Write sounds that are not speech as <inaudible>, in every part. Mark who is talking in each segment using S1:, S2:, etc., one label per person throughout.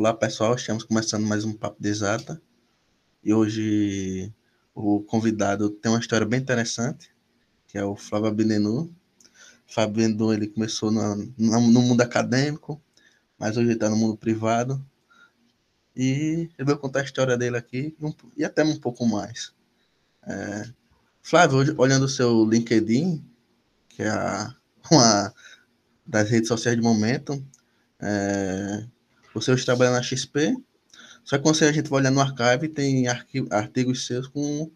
S1: Olá pessoal, estamos começando mais um Papo de Exata e hoje o convidado tem uma história bem interessante, que é o Flávio Abinenu. Flávio Abinenu, ele começou no, no mundo acadêmico, mas hoje está no mundo privado e eu vou contar a história dele aqui e, até um pouco mais. É, Flávio, olhando o seu LinkedIn, que é <laughs> uma das redes sociais de momento, é, você hoje trabalha na XP, só que quando a gente vai olhar no archive, tem artigos seus com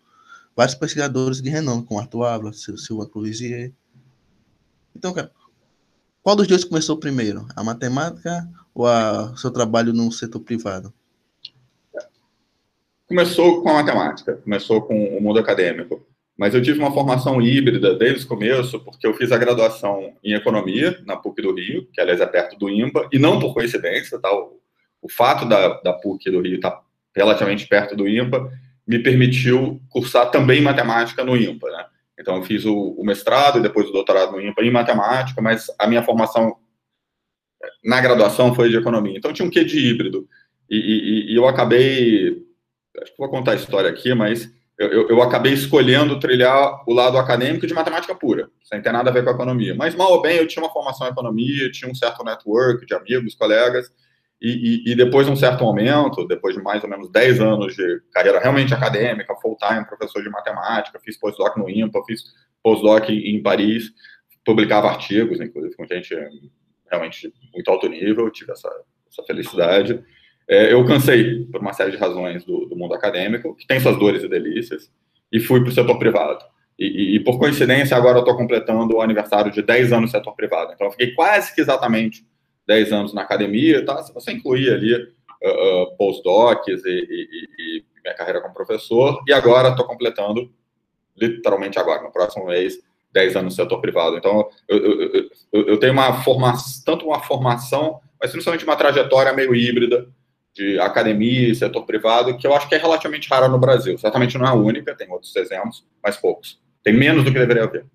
S1: vários pesquisadores de renome, como Arthur Ávila, Silva Cruzier. Então, cara, qual dos dois começou primeiro? A matemática ou o seu trabalho no setor privado?
S2: Começou com a matemática, começou com o mundo acadêmico. Mas eu tive uma formação híbrida desde o começo, porque eu fiz a graduação em economia na PUC do Rio, que aliás é perto do IMBA, e não por coincidência, tá? o, o fato da, da PUC do Rio estar tá relativamente perto do IMPA me permitiu cursar também matemática no IMPA, né? Então, eu fiz o, o, mestrado e depois o doutorado no IMPA em matemática, mas a minha formação na graduação foi de economia. Então, tinha um quê de híbrido. E, e, e eu acabei. Acho que vou contar a história aqui, mas eu, eu, acabei escolhendo trilhar o lado acadêmico de matemática pura, sem ter nada a ver com a economia. Mas, mal ou bem, eu tinha uma formação em economia, tinha um certo network de amigos, colegas, e, e, e depois de um certo momento, depois de mais ou menos 10 anos de carreira realmente acadêmica, full-time, professor de matemática, fiz postdoc no IMPA, fiz postdoc em Paris, publicava artigos, inclusive com gente realmente muito alto nível, tive essa, essa felicidade. É, eu cansei, por uma série de razões, do, do, mundo acadêmico, que tem suas dores e delícias, e fui para o setor privado. E, e, e, por coincidência, agora eu estou completando o aniversário de 10 anos no setor privado. Então, eu fiquei quase que exatamente 10 anos na academia, tá? se você incluir ali uh, uh, postdocs e, e, minha carreira como professor, e agora estou completando, literalmente agora, no próximo mês, 10 anos no setor privado. Então, eu, eu, eu, eu tenho uma formação, tanto uma formação, mas principalmente uma trajetória meio híbrida, de academia e setor privado, que eu acho que é relativamente rara no Brasil. Certamente não é a única, tem outros exemplos, mas poucos. Tem menos do que deveria haver.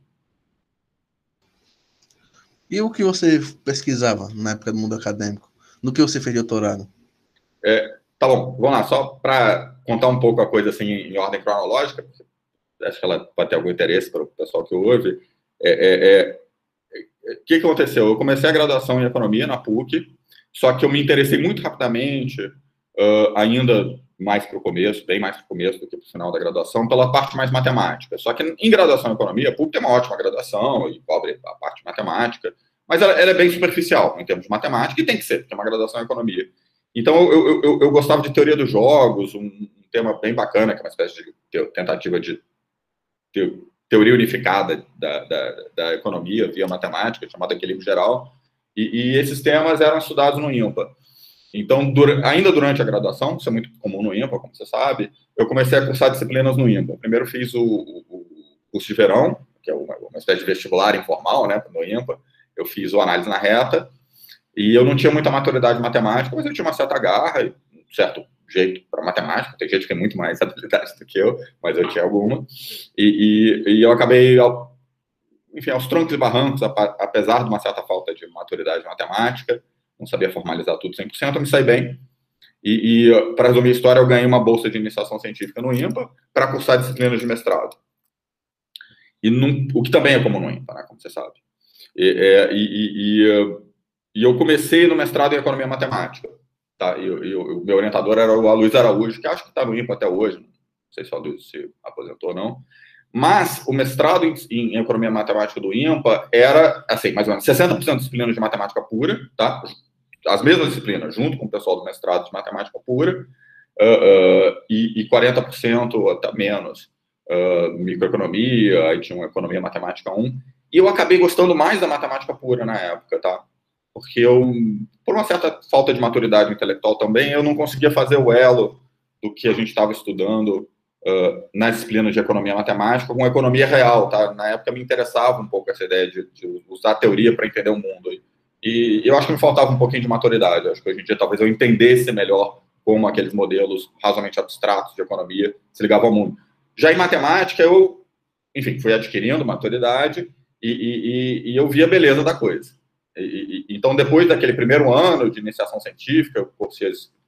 S1: E o que você pesquisava na época do mundo acadêmico? No que você fez doutorado?
S2: É, tá bom, vamos lá, só para contar um pouco a coisa assim em ordem cronológica, acho que ela pode ter algum interesse para o pessoal que ouve. O é, é, é, que, que aconteceu? Eu comecei a graduação em economia na PUC, só que eu me interessei muito rapidamente, uh, ainda mais para o começo, bem mais para o começo do que para o final da graduação, pela parte mais matemática. Só que em graduação em economia, a PUC tem uma ótima graduação e cobre a parte matemática, mas ela, ela, é bem superficial em termos de matemática, e tem que ser, porque é uma graduação em economia. Então, eu, eu, eu, gostava de teoria dos jogos, um, um, tema bem bacana, que é uma espécie de tentativa de, de teoria unificada da, da, da, economia via matemática, chamada equilíbrio geral, e, e esses temas eram estudados no IMPA. Então, ainda durante a graduação, isso é muito comum no IMPA, como você sabe, eu comecei a cursar disciplinas no IMPA. Primeiro fiz o, o, o curso de verão, que é uma, uma, espécie de vestibular informal, né, no IMPA. Eu fiz o análise na reta, e eu não tinha muita maturidade matemática, mas eu tinha uma certa garra um certo jeito para matemática. Tem gente que tem muito mais <laughs> habilidade do que eu, mas eu tinha alguma. E, e, e eu acabei enfim, aos troncos e barrancos, apesar de uma certa falta de maturidade matemática, não sabia formalizar tudo 100%, eu me saí bem. E, e para resumir a história, eu ganhei uma bolsa de iniciação científica no IMPA para cursar disciplinas de mestrado. E num, o que também é comum no IMPA, né, como você sabe. E, é, e, e, eu comecei no mestrado em Economia Matemática. Tá? E, o meu orientador era o Aloysio Araújo, que acho que está no IMPA até hoje, não sei se o Aloysio se aposentou ou não. Mas o mestrado em, em, economia matemática do IMPA era, assim, mais ou menos 60% disciplinas de matemática pura, tá? As mesmas disciplinas, junto com o pessoal do mestrado de matemática pura, uh, uh, e, e 40% até menos uh, microeconomia, aí tinha uma economia matemática 1. E eu acabei gostando mais da matemática pura na época, tá? Porque eu, por uma certa falta de maturidade intelectual também, eu não conseguia fazer o elo do que a gente estava estudando na disciplina de economia matemática com economia real, tá? Na época me interessava um pouco essa ideia de, de usar a teoria para entender o mundo. E, e, eu acho que me faltava um pouquinho de maturidade. Eu acho que hoje em dia talvez eu entendesse melhor como aqueles modelos razoavelmente abstratos de economia se ligavam ao mundo. Já em matemática, eu, enfim, fui adquirindo maturidade e, e, e eu vi a beleza da coisa. então, depois daquele primeiro ano de iniciação científica, eu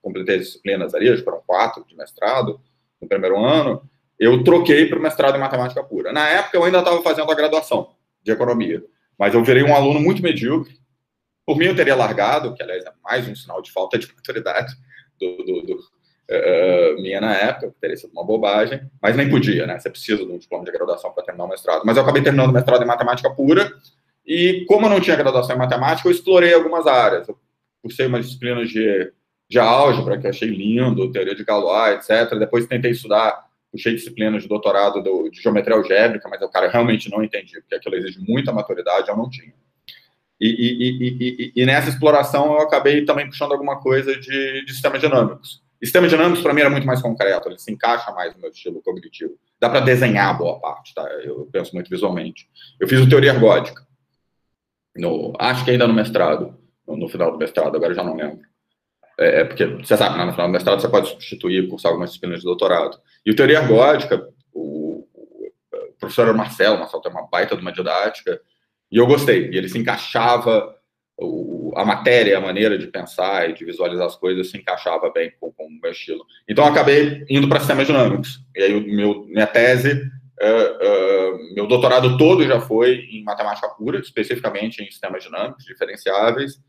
S2: completei as disciplinas ali, foram quatro de mestrado no primeiro ano, eu troquei para o mestrado em matemática pura. Na época, eu ainda estava fazendo a graduação de economia, mas eu virei um aluno muito medíocre. Por mim, eu teria largado, que aliás é mais um sinal de falta de maturidade do, do, do uh, minha na época, que teria sido uma bobagem, mas nem podia, né? Você precisa de um diploma de graduação para terminar o mestrado. Mas eu acabei terminando o mestrado em matemática pura, e como eu não tinha graduação em matemática, eu explorei algumas áreas. Eu cursei umas disciplinas de, de álgebra, que achei lindo, teoria de Galois, etc. Depois tentei estudar, puxei disciplinas de doutorado do, de geometria algébrica, mas eu, cara, realmente não entendi, porque aquilo exige muita maturidade, eu não tinha. E, e, e, e, nessa exploração eu acabei também puxando alguma coisa de, de sistemas dinâmicos. E sistemas dinâmicos, para mim, era muito mais concreto, ele se encaixa mais no meu estilo cognitivo. Dá para desenhar boa parte, tá? Eu penso muito visualmente. Eu fiz o teoria ergódica no, acho que ainda no mestrado, no, final do mestrado, agora já não lembro. É, é porque, você sabe, né, no final do mestrado você pode substituir, cursar algumas disciplinas de doutorado. E o teoria ergódica, o, o, professor Marcelo, Marcelo tem uma baita de uma didática, e eu gostei. E ele se encaixava, o, a matéria, a maneira de pensar e de visualizar as coisas se encaixava bem com, com o meu estilo. Então, eu acabei indo para sistemas dinâmicos. E aí, o meu, minha tese Uh, uh, meu doutorado todo já foi em matemática pura, especificamente em sistemas dinâmicos, diferenciáveis.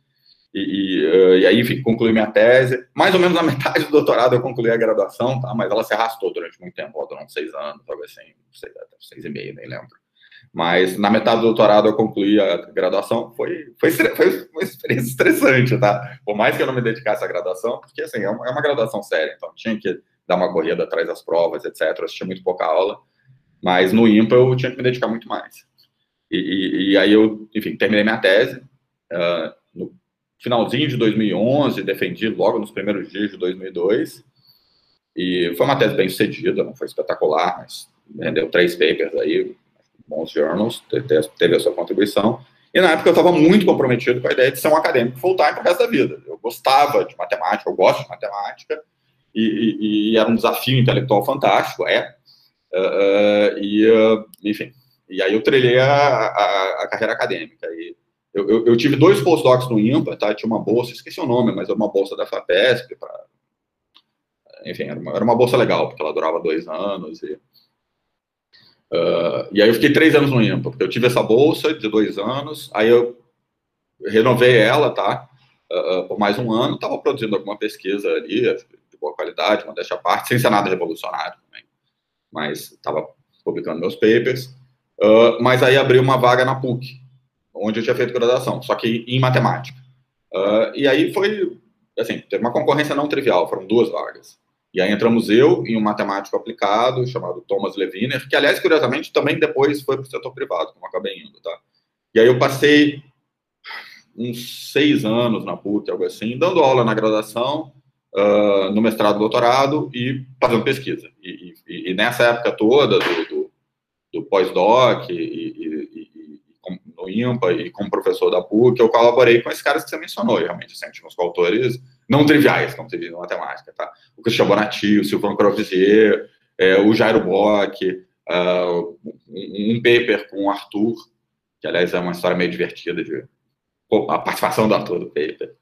S2: E, e, uh, e, aí, enfim, concluí minha tese. Mais ou menos na <laughs> metade do doutorado eu concluí a graduação, tá? mas ela se arrastou durante muito tempo, durante seis anos, talvez assim, seis, seis e meio, nem lembro. Mas na metade do doutorado eu concluí a graduação. Foi, foi, foi uma experiência estressante, tá? Por mais que eu não me dedicasse à graduação, porque assim, é uma, é uma graduação séria, então tinha que dar uma corrida atrás das provas, etc. Eu assistia muito pouca aula. Mas no IMPA eu tinha que me dedicar muito mais. E, e, e aí eu, enfim, terminei minha tese. Uh, finalzinho de 2011, defendi logo nos primeiros dias de 2002. E foi uma tese bem sucedida, não foi espetacular, mas rendeu três papers aí, bons journals, teve a sua contribuição. E na época eu estava muito comprometido com a ideia de ser um acadêmico full-time para o resto da vida. Eu gostava de matemática, eu gosto de matemática, e, e, e, era um desafio intelectual fantástico, é. Uh, e, uh, enfim, e aí eu trilhei a, a, a carreira acadêmica. E eu, eu, eu, tive dois postdocs no IMPA, tá? Tinha uma bolsa, esqueci o nome, mas era uma bolsa da FAPESP, pra, enfim, era uma, era uma bolsa legal, porque ela durava dois anos. E, uh, e aí eu fiquei três anos no IMPA, porque eu tive essa bolsa de dois anos, aí eu renovei ela, tá? por mais um ano, estava produzindo alguma pesquisa ali, de boa qualidade, uma deixa parte, sem ser nada revolucionário também mas estava publicando meus papers. Uh, mas aí abriu uma vaga na PUC, onde eu tinha feito graduação, só que em matemática. Uh, e aí foi, assim, teve uma concorrência não trivial, foram duas vagas. E aí entramos eu e um matemático aplicado chamado Thomas Leviner, que, aliás, curiosamente, também depois foi para o setor privado, como acabei indo, tá? E aí eu passei uns seis anos na PUC, algo assim, dando aula na graduação, uh, no mestrado, doutorado e fazendo pesquisa. E, e, e nessa época toda do, do, do pós-doc e, no IMPA e como professor da PUC, eu colaborei com esses caras que você mencionou, realmente, assim, tinha uns autores não triviais, você diz na matemática, tá? O Christian Bonatti, o Silvano Crovizier, é, o Jairo Bock, uh, um, um, paper com o Arthur, que, aliás, é uma história meio divertida de a participação do Arthur do paper.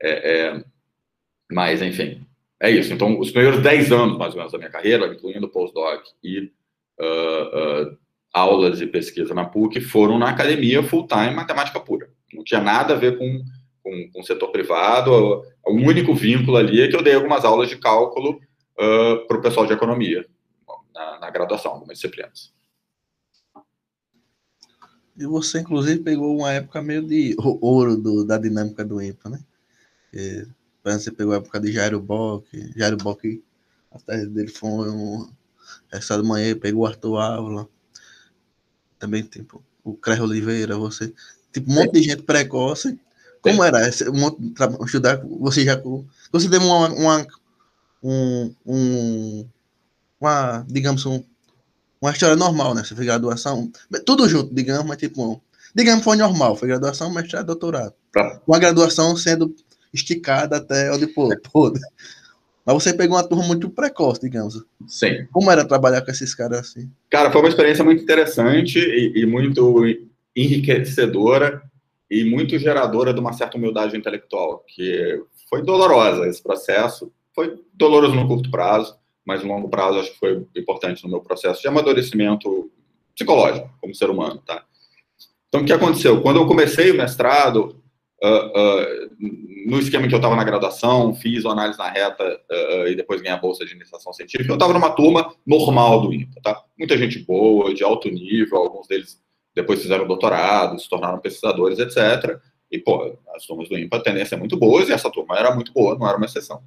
S2: É, é, mas, enfim, é isso. Então, os primeiros 10 anos, mais ou menos, da minha carreira, incluindo postdoc e uh, uh, aulas de pesquisa na PUC, foram na academia full-time matemática pura. Não tinha nada a ver com, com, com o setor privado. O único vínculo ali é que eu dei algumas aulas de cálculo uh, para o pessoal de economia, na, na graduação, algumas disciplinas.
S1: E você, inclusive, pegou uma época meio de ouro do, da dinâmica do IMPA, né? É, você pegou a época de Jairo Bock, Jairo Bock, a tese dele foi um essa manhã, pegou o Arthur Ávila, também tipo o Cres Oliveira, você, tipo, um monte de gente precoce. Como era esse, um monte de estudar, você já, você deu uma, uma um, um, uma, digamos, um, uma história normal, né? Você fez graduação, tudo junto, digamos, mas tipo, digamos, foi normal, foi graduação, mestrado, doutorado. Uma graduação sendo esticada até onde pô, pôde. <laughs> Mas você pegou uma turma muito precoce, digamos.
S2: Sim.
S1: Como era trabalhar com esses caras assim?
S2: Cara, foi uma experiência muito interessante e, e muito enriquecedora e muito geradora de uma certa humildade intelectual, que foi dolorosa esse processo. foi doloroso no curto prazo, mas no longo prazo acho que foi importante no meu processo de amadurecimento psicológico como ser humano, tá? Então, o que aconteceu? Quando eu comecei o mestrado, uh, uh, no esquema que eu estava na graduação, fiz uma análise na reta uh, e depois ganhei a bolsa de iniciação científica, eu estava numa turma normal do INPA, tá? Muita gente boa, de alto nível, alguns deles depois fizeram doutorado, se tornaram pesquisadores, etc. E, pô, as turmas do INPA a tendência é muito boas e essa turma era muito boa, não era uma exceção.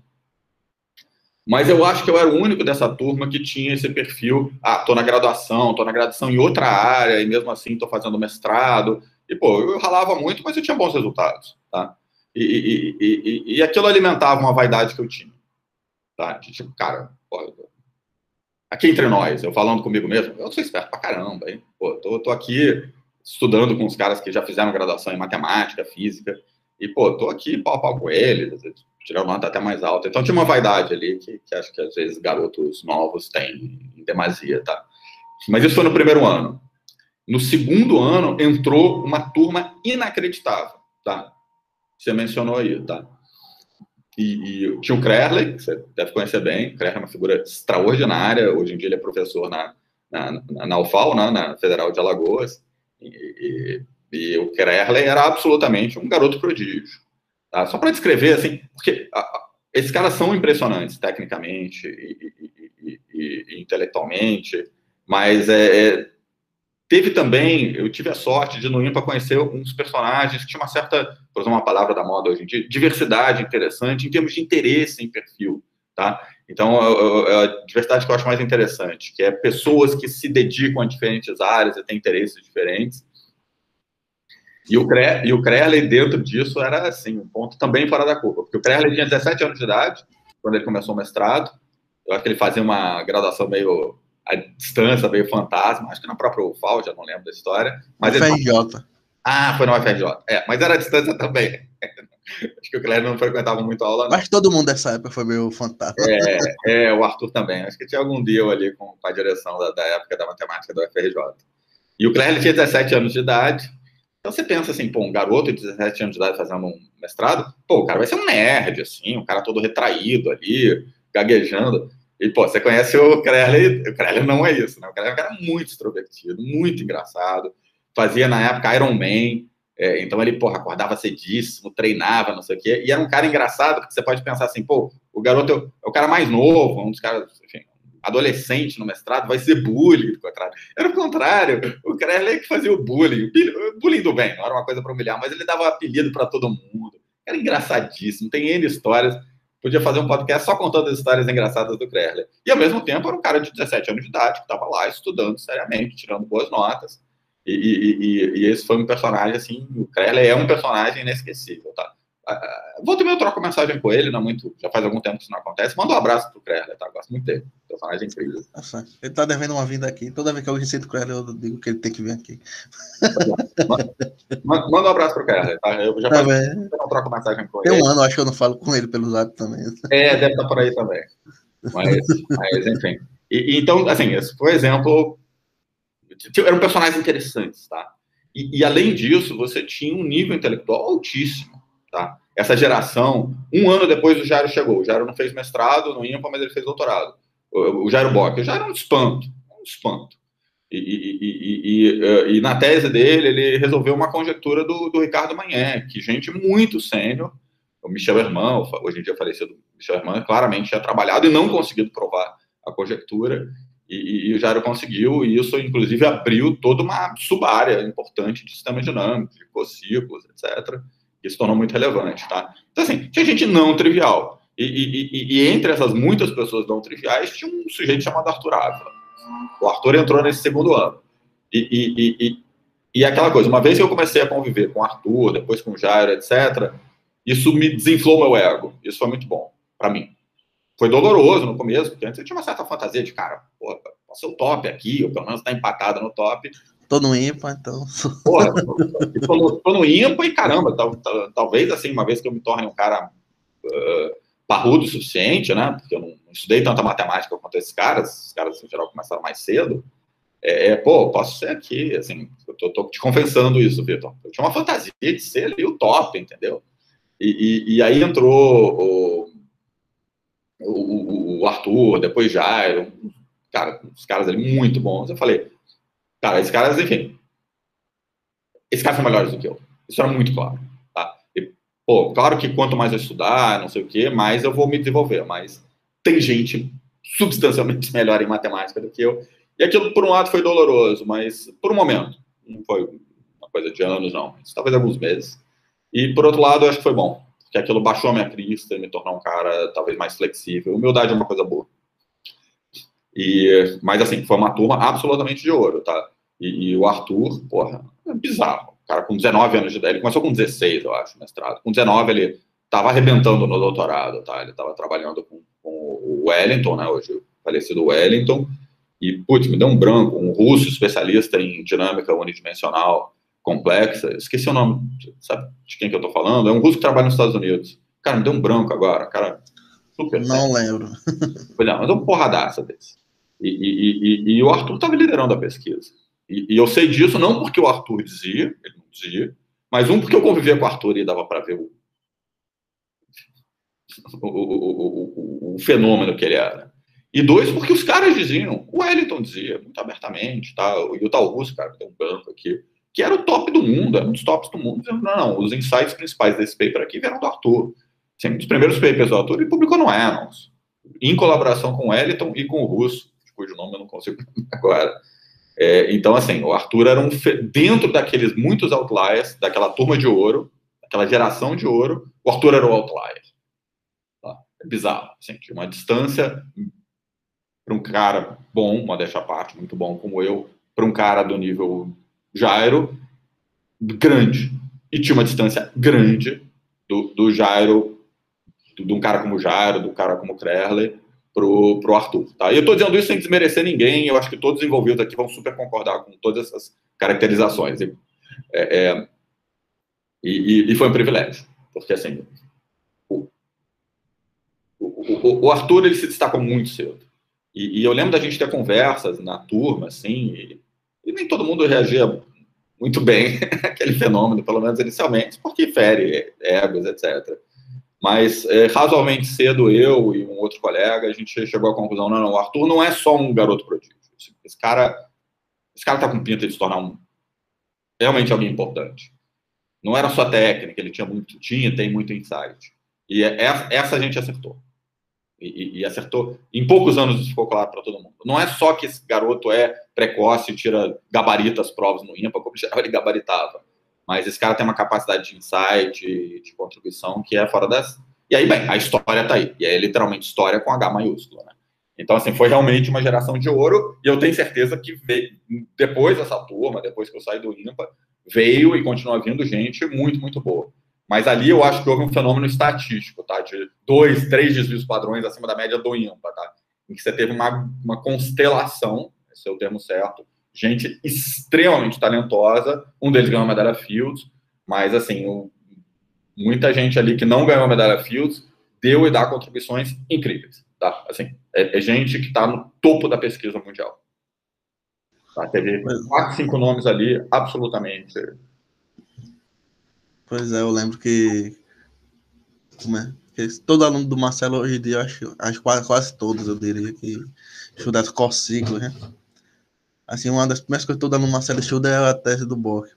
S2: Mas eu acho que eu era o único dessa turma que tinha esse perfil. Ah, tô na graduação, tô na graduação em outra área, e mesmo assim tô fazendo mestrado. E, pô, eu ralava muito, mas eu tinha bons resultados, tá? E, e, e, e aquilo alimentava uma vaidade que eu tinha, tá? De, tipo, cara, pô, aqui entre nós, eu falando comigo mesmo, eu sou esperto pra caramba, hein? Pô, tô, tô aqui estudando com os caras que já fizeram graduação em matemática, física, e, pô, tô aqui pau a pau com eles, tirar uma nota até mais alta. Então tinha uma vaidade ali que, que acho que às vezes garotos novos têm em demasia, tá? Mas isso foi no primeiro ano. No segundo ano entrou uma turma inacreditável, tá? Você mencionou aí, tá? E, e tinha o Krerley, que você deve conhecer bem. O Krerley é uma figura extraordinária. Hoje em dia ele é professor na, na, na, na né, na Federal de Alagoas. E, e, e o Krerley era absolutamente um garoto prodígio. Tá? Só para descrever, assim, porque a, a, esses caras são impressionantes tecnicamente e, e, e, e intelectualmente, mas é, é, teve também, eu tive a sorte de no IMPA conhecer uns personagens que tinham uma certa, por usar uma palavra da moda hoje em dia, diversidade interessante em termos de interesse em perfil, tá? Então, a, a diversidade que eu acho mais interessante, que é pessoas que se dedicam a diferentes áreas e têm interesses diferentes, e o, Cre e o Crerley, dentro disso, era assim, um ponto também fora da curva, porque o Crerley tinha 17 anos de idade quando ele começou o mestrado. Eu acho que ele fazia uma graduação meio à distância, meio fantasma, acho que na própria UFAL, já não lembro da história. Mas
S1: UFRJ.
S2: Ele... Ah, foi na UFRJ. É, mas era à distância também. <laughs> acho que o Crerley não frequentava muito a aula.
S1: Não. Mas todo mundo dessa época foi meio fantasma.
S2: É, é, o Arthur também. Acho que tinha algum deal ali com, com a direção da, da época da matemática da UFRJ. E o Crerley tinha 17 anos de idade então você pensa assim, pô, um garoto de 17 anos de idade fazendo um mestrado, pô, o cara vai ser um nerd, assim, um cara todo retraído ali, gaguejando. E, pô, você conhece o Crowley, o Crowley não é isso, né? O Crowley é um cara muito extrovertido, muito engraçado, fazia na época Iron Man, é, então ele, porra, acordava cedíssimo, treinava, não sei o quê, e era um cara engraçado, porque você pode pensar assim, pô, o garoto é o cara mais novo, um dos caras, enfim, adolescente no mestrado vai ser bullying, do contrário. Era o contrário. O Crerley que fazia o bullying. Bullying do bem, não era uma coisa para humilhar, mas ele dava apelido para todo mundo. Era engraçadíssimo, tem N histórias. Podia fazer um podcast só contando as histórias engraçadas do Crerley. E ao mesmo tempo era um cara de 17 anos de idade que estava lá estudando seriamente, tirando boas notas. E, e, e, e, esse foi um personagem, assim, o Crerley é um personagem inesquecível, tá? Volta e meia eu troco mensagem com ele, não muito, já faz algum tempo que isso não acontece. Manda um abraço pro Crerler, tá? Gosto muito dele. Personagem incrível.
S1: Nossa, ele tá devendo uma vinda aqui. Toda vez que eu visito o Crerler, eu digo que ele tem que vir aqui. <laughs>
S2: manda, manda um abraço pro Crerler, tá? Eu já tá faz eu não troco mensagem com
S1: ele. Tem um ano, acho que eu não falo com ele pelo lado também.
S2: É, deve estar por aí também. Mas, mas enfim. E, então, assim, esse foi um exemplo. Eram personagens interessantes, tá? E, e além disso, você tinha um nível intelectual altíssimo. Tá? Essa geração, um ano depois o Jairo chegou. O Jairo não fez mestrado no INPA, mas ele fez doutorado. O, Jairo Bock. O Jairo é um espanto. Um espanto. E, e, e, e, na tese dele, ele resolveu uma conjectura do, do Ricardo Manhé, que gente muito sênior, o Michel Herman, hoje em dia falecido Michel Herman, claramente tinha trabalhado e não conseguido provar a conjectura, e, o Jairo conseguiu, e isso, inclusive, abriu toda uma subárea importante de sistema dinâmico, de cociclos, etc., isso tornou muito relevante, tá? Então, assim, tinha gente não trivial. E, e, e, entre essas muitas pessoas não triviais, tinha um sujeito chamado Arthur Ávila. O Arthur entrou nesse segundo ano. E, e, e, aquela coisa, uma vez que eu comecei a conviver com o Arthur, depois com o Jairo, etc., isso me desinflou meu ego. Isso foi muito bom para mim. Foi doloroso no começo, porque antes eu tinha uma certa fantasia de, cara, pô, passei o top aqui, ou pelo menos tá empatada no top.
S1: Tô no ímpar, então. <laughs>
S2: Porra, tô, no, tô no ímpar e caramba, tal, tal, talvez assim, uma vez que eu me torne um cara uh, parrudo o suficiente, né? Porque eu não, não, estudei tanta matemática quanto esses caras, os caras em geral começaram mais cedo. É, é, pô, posso ser aqui, assim, eu tô, tô te confessando isso, Vitor. Eu tinha uma fantasia de ser ali o top, entendeu? E, e, e aí entrou o, o, o Arthur, depois Jairo, cara, os caras ali muito bons. Eu falei, cara, esses caras, enfim, esses caras são melhores do que eu. Isso era muito claro. Tá? E, pô, claro que quanto mais eu estudar, não sei o quê, mais eu vou me desenvolver, mas tem gente substancialmente <laughs> melhor em matemática do que eu. E aquilo, por um lado, foi doloroso, mas por um momento. Não foi uma coisa de anos, não. Talvez alguns meses. E, por outro lado, eu acho que foi bom. Porque aquilo baixou a minha crista e me tornou um cara talvez mais flexível. Humildade é uma coisa boa. E, mas, assim, foi uma turma absolutamente de ouro, tá? E, e o Arthur, porra, é bizarro. O cara com 19 anos de idade, ele começou com 16, eu acho, mestrado. Com 19, ele estava arrebentando no doutorado, tá? Ele estava trabalhando com, com, o Wellington, né? Hoje o falecido Wellington. E, putz, me deu um branco, um russo especialista em dinâmica unidimensional complexa. Esqueci o nome, sabe de quem que eu estou falando? É um russo que trabalha nos Estados Unidos. Cara, me deu um branco agora, cara.
S1: Super Não lembro.
S2: Não, mas é um porradaça desse. E, e, e, e, o Arthur estava liderando a pesquisa. E, eu sei disso não porque o Arthur dizia, ele não dizia, mas um porque eu convivia com o Arthur e dava para ver o, o, o, o, fenômeno que ele era. E dois, porque os caras diziam, o Wellington dizia muito abertamente, tá? e o tal Russo, cara, que tem um banco aqui, que era o top do mundo, era um dos tops do mundo, dizendo, não, não, os insights principais desse paper aqui vieram do Arthur. Assim, um dos primeiros papers do Arthur, ele publicou no Annals, em colaboração com o Wellington e com o Russo, cujo nome eu não consigo <laughs> agora. É, então, assim, o Arthur era um, dentro daqueles muitos outliers, daquela turma de ouro, daquela geração de ouro, o Arthur era o outlier. É bizarro. Assim, tinha uma distância para um cara bom, modéstia à parte, muito bom como eu, para um cara do nível Jairo, grande. E tinha uma distância grande do, do Jairo, de um cara como Jairo, do cara como Krerler, pro, pro Arthur. Tá? E eu estou dizendo isso sem desmerecer ninguém, eu acho que todos os envolvidos aqui vão super concordar com todas essas caracterizações. E, é, é, e, e, foi um privilégio, porque assim, o, o, Arthur ele se destacou muito cedo. E, e, eu lembro da gente ter conversas na turma, assim, e, e nem todo mundo reagia muito bem <laughs> aquele fenômeno, pelo menos inicialmente, porque fere egos, etc. Mas é, razoavelmente cedo, eu e um outro colega, a gente chegou à conclusão: não, não, o Arthur não é só um garoto prodígio. Esse cara, esse cara tá com pinta de se tornar um, realmente alguém importante. Não era só técnica, ele tinha muito, tinha, tem muito insight. E é, essa a gente acertou e, e, acertou. Em poucos anos isso ficou claro para todo mundo. Não é só que esse garoto é precoce, tira gabarita as provas no IMPA, como ele gabaritava. Mas esse cara tem uma capacidade de insight, de, de contribuição que é fora dessa. E aí, bem, a história está aí. E é literalmente história com H maiúsculo, né? Então, assim, foi realmente uma geração de ouro, e eu tenho certeza que veio, depois dessa turma, depois que eu saí do IMPA, veio e continua vindo gente muito, muito boa. Mas ali eu acho que houve um fenômeno estatístico, tá? De dois, três desvios padrões acima da média do ímpar, tá? Em que você teve uma, uma constelação, esse é o termo certo, gente extremamente talentosa, um deles ganhou a medalha Fields, mas assim, o, muita gente ali que não ganhou a medalha Fields deu e dá contribuições incríveis, tá? Assim, é, é gente que está no topo da pesquisa mundial. Tá? Teve quatro, cinco nomes ali absolutamente
S1: Pois é, eu lembro que. Como é? Que todo aluno do Marcelo hoje em dia, acho, acho quase, quase todos, eu diria, que estuda ciclo, né? Assim, uma das primeiras que todo aluno Marcelo estuda é a tese do Bock.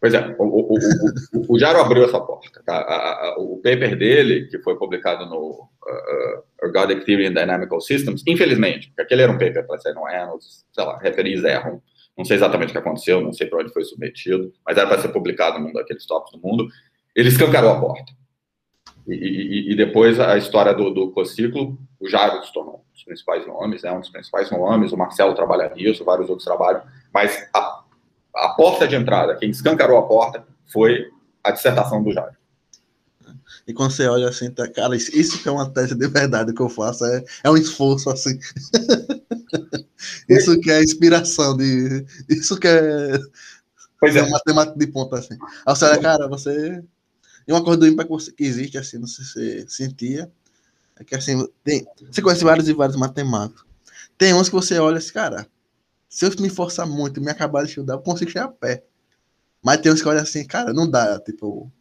S2: Pois é, o, o, o, o, Jaro abriu essa porta. Tá? O paper dele, que foi publicado no uh, uh, Ergodic Theory and Dynamical Systems, infelizmente, porque aquele era um paper para ser no Annals, sei lá, referis erram, não sei exatamente o que aconteceu, não sei para onde foi submetido, mas era para ser publicado num daqueles tops do mundo. Ele escancarou a porta. E, e, e depois a história do, do cociclo, o Jairo se tornou dos principais nomes, né, um dos principais nomes, o Marcelo trabalha nisso, vários outros trabalham, mas a, a porta de entrada, quem escancarou a porta, foi a dissertação do Jairo.
S1: E quando você olha assim, tá, cara, isso que é uma tese de verdade que eu faço, é, é um esforço assim. isso que é inspiração de. Isso que é. Pois é. matemática de ponta assim. Aí você olha, cara, você. E uma coisa do ímpar que existe, assim, não sei se você sentia, é que assim, tem, você conhece vários e vários matemáticos. Tem uns que você olha assim, cara, se eu me forçar muito e me acabar de estudar, eu consigo chegar a pé. Mas tem uns que olham assim, cara, não dá, tipo,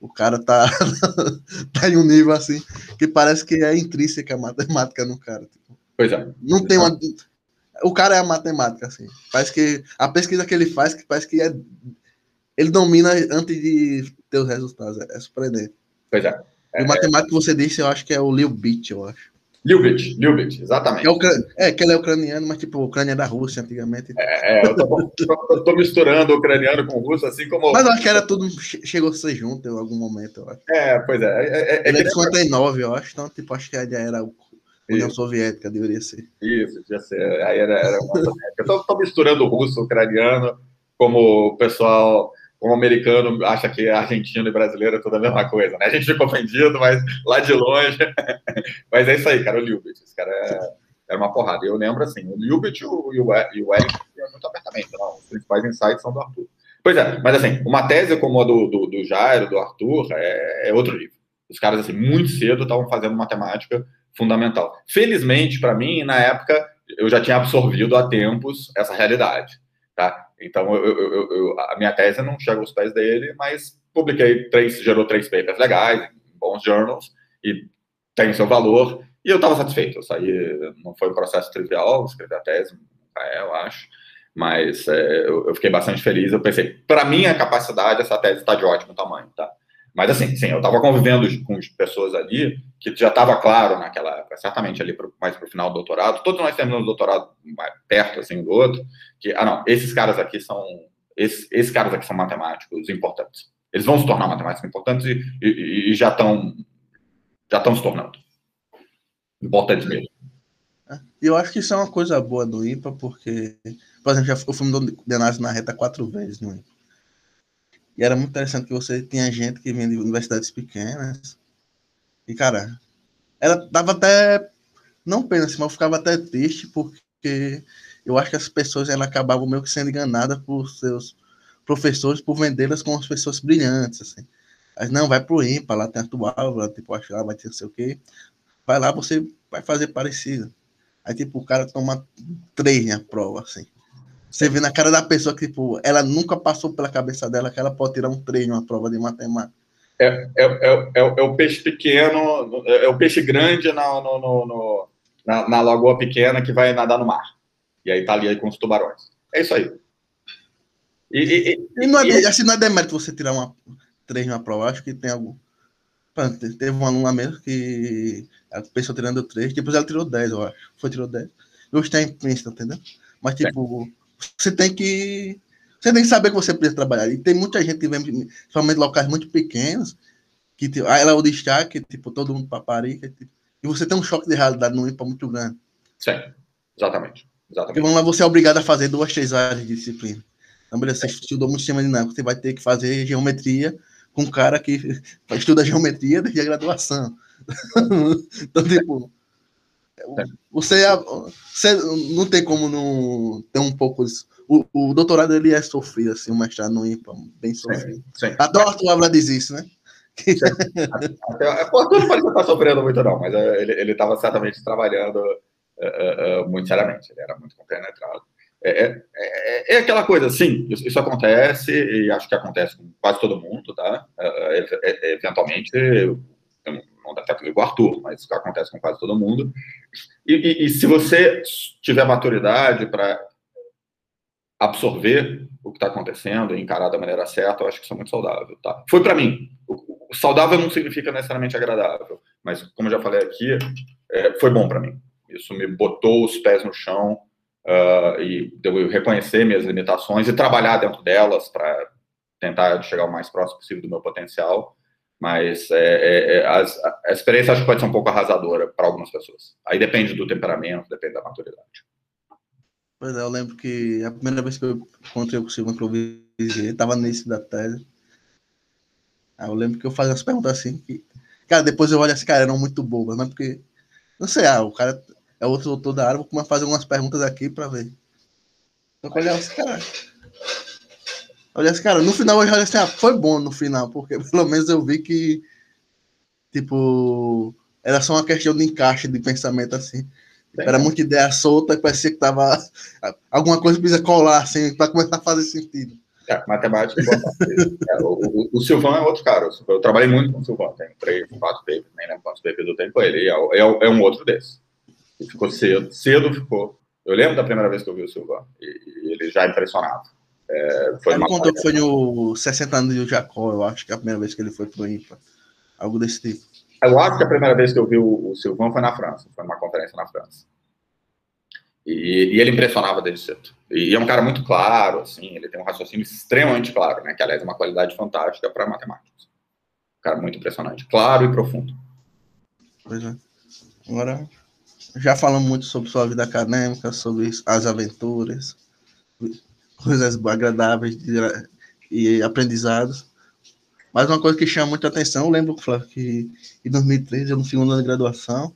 S1: O cara tá, <laughs> tá em um nível assim que parece que é intrínseca a matemática no cara. Tipo.
S2: Pois é.
S1: Não tem uma. O cara é a matemática, assim. Parece que a pesquisa que ele faz, que parece que é. Ele domina antes de ter os resultados. É surpreendente.
S2: Pois é.
S1: E o matemático que você disse, eu acho que é o Lil Beat, eu acho.
S2: Lubitsch, Lubitsch, exatamente.
S1: É, é, que ele é ucraniano, mas tipo, Ucrânia é da Rússia antigamente.
S2: É, é eu, tô, eu tô misturando ucraniano com russo, assim como.
S1: Mas eu acho que era tudo, chegou a ser junto em algum momento, eu acho.
S2: É, pois é. é,
S1: é ele é de 59, eu acho, então, tipo, acho que já era União. Soviética, deveria ser.
S2: Isso, devia ser. Aí era, era uma... <laughs> eu tô, tô misturando russo, ucraniano, como o pessoal um americano acha que argentino e brasileiro é tudo a mesma coisa, né? A gente fica ofendido, mas lá de longe. <laughs> mas é isso aí, cara, o Lubitsch. Esse cara é, é uma porrada. Eu lembro assim, o Lubitsch e o, Eric muito abertamente, não. Os principais insights são do Arthur. Pois é, mas assim, uma tese como a do, do, do Jairo, do Arthur, é, é outro nível. Os caras, assim, muito cedo estavam fazendo matemática fundamental. Felizmente, para mim, na época, eu já tinha absorvido há tempos essa realidade. Tá? Então, eu, eu, eu, a minha tese não chega aos pés dele, mas publiquei três, gerou três papers legais, bons journals, e tem seu valor, e eu estava satisfeito. Eu saí, não foi um processo trivial, escrever a tese, é, eu acho, mas é, eu, eu, fiquei bastante feliz. Eu pensei, para minha capacidade, essa tese está de ótimo tamanho, tá? Mas assim, sim, eu estava convivendo com pessoas ali que já estava claro naquela época, certamente ali pro, mais para o final do doutorado, todos nós terminamos o doutorado perto assim do outro, que, ah não, esses caras aqui são, esses, esses caras aqui são matemáticos importantes. Eles vão se tornar matemáticos importantes e, e, e já estão já estão se tornando importantes mesmo.
S1: É, eu acho que isso é uma coisa boa do IPA, porque, por exemplo, já, eu fui condenado na reta quatro vezes no IPA. E era muito interessante que você tinha gente que vinha de universidades pequenas. E, cara, ela dava até. Não pena, assim, mas eu ficava até triste, porque eu acho que as pessoas elas acabavam meio que sendo enganadas por seus professores por vendê-las como as pessoas brilhantes, assim. Mas não, vai pro IMPA, lá tem a tua aula, tipo, acho lá vai ter não sei o quê. Vai lá, você vai fazer parecido. Aí, tipo, o cara toma três na prova, assim. Você vê na cara da pessoa que, tipo, ela nunca passou pela cabeça dela que ela pode tirar um treino, uma prova de matemática.
S2: É, é, é, é, é o peixe pequeno, é o peixe grande na, no, no, no, na, na, lagoa pequena que vai nadar no mar. E aí tá ali aí com os tubarões. É isso aí.
S1: E, e, e não é, e, assim, não é demérito você tirar uma treino uma prova, acho que tem algum. Teve uma aluna mesmo que a pessoa tirando três, depois ela tirou 10, eu acho. Foi, tirou 10. Hoje tem em Princeton, entendeu? Mas, tipo, você tem que. Você tem que saber que você precisa trabalhar. E tem muita gente que vem, principalmente locais muito pequenos, que tipo, ela é o destaque, tipo, todo mundo paparica. Tipo, e você tem um choque de realidade no IPA muito grande.
S2: Sim, exatamente. exatamente.
S1: Porque vamos lá, você é obrigado a fazer duas, três áreas de disciplina. Então, beleza, você estudou muito sistema dinâmico, você vai ter que fazer geometria com um cara que <laughs> estuda geometria desde a graduação. <laughs> então, tipo, você, é, você não tem como não ter um pouco disso. O, o doutorado ele é sofrido, assim, o mestrado no IPA, bem sofrido. Sim, sim. A Dorto Abra diz isso, né?
S2: Até, o Arthur não estar sofrendo muito, não, mas é, ele estava certamente trabalhando uh, uh, muito seriamente, ele era muito compenetrado. É, é, é, é, aquela coisa, sim, isso, isso, acontece, e acho que acontece com quase todo mundo, tá? Uh, eventualmente, não deve ter com o Arthur, mas isso acontece com quase todo mundo. E, e, e se você tiver maturidade para absorver o que está acontecendo e encarar da maneira certa, eu acho que isso é muito saudável, tá? Foi para mim. O, saudável não significa necessariamente agradável, mas como eu já falei aqui, é, foi bom para mim. Isso me botou os pés no chão uh, e deu eu reconhecer minhas limitações e trabalhar dentro delas para tentar chegar o mais próximo possível do meu potencial. Mas é, é, é a, experiência acho que pode ser um pouco arrasadora para algumas pessoas. Aí depende do temperamento, depende da maturidade.
S1: Pois é, eu lembro que a primeira vez que eu encontrei o Silvio Clovizier, estava nesse da tese. Aí eu lembro que eu fazia as perguntas assim, que, cara, depois eu olho assim, cara, eram muito bobas, mas porque, não sei, ah, o cara é outro autor da área, vou começar a fazer algumas perguntas aqui para ver. Eu olhava assim, cara, Olha, assim, cara, no final eu já assim, ah, foi bom no final, porque <laughs> pelo menos eu vi que, tipo, era só uma questão de encaixe de pensamento, assim. Era muita ideia solta, parecia que tava. Alguma coisa precisa colar, assim, para começar a fazer sentido.
S2: É, matemática é, o, o, o Silvão é outro cara. Eu trabalhei muito com o Silvão. Tenho três, quatro papers, nem lembro quantos papers eu tenho com ele. É, é, é um outro desses. Ele ficou cedo. Cedo ficou. Eu lembro da primeira vez que eu vi o Silvão. E, e ele já impressionava.
S1: É, foi ele contou que foi no 60 anos de Jacó, eu acho que é a primeira vez que ele foi pro IPA. Algo desse tipo.
S2: Eu acho que a primeira vez que eu vi o, o Silvão foi na França. Foi numa conferência na França. E, e, ele impressionava desde cedo. E é um cara muito claro, assim, ele tem um raciocínio extremamente claro, né? Que, aliás, é uma qualidade fantástica para matemáticos. Um cara muito impressionante. Claro e profundo.
S1: Pois é. Agora, já falamos muito sobre sua vida acadêmica, sobre as aventuras, coisas agradáveis e aprendizados. Mas uma coisa que chama muita atenção, eu lembro, Flávio, que em 2013, no segundo ano de graduação,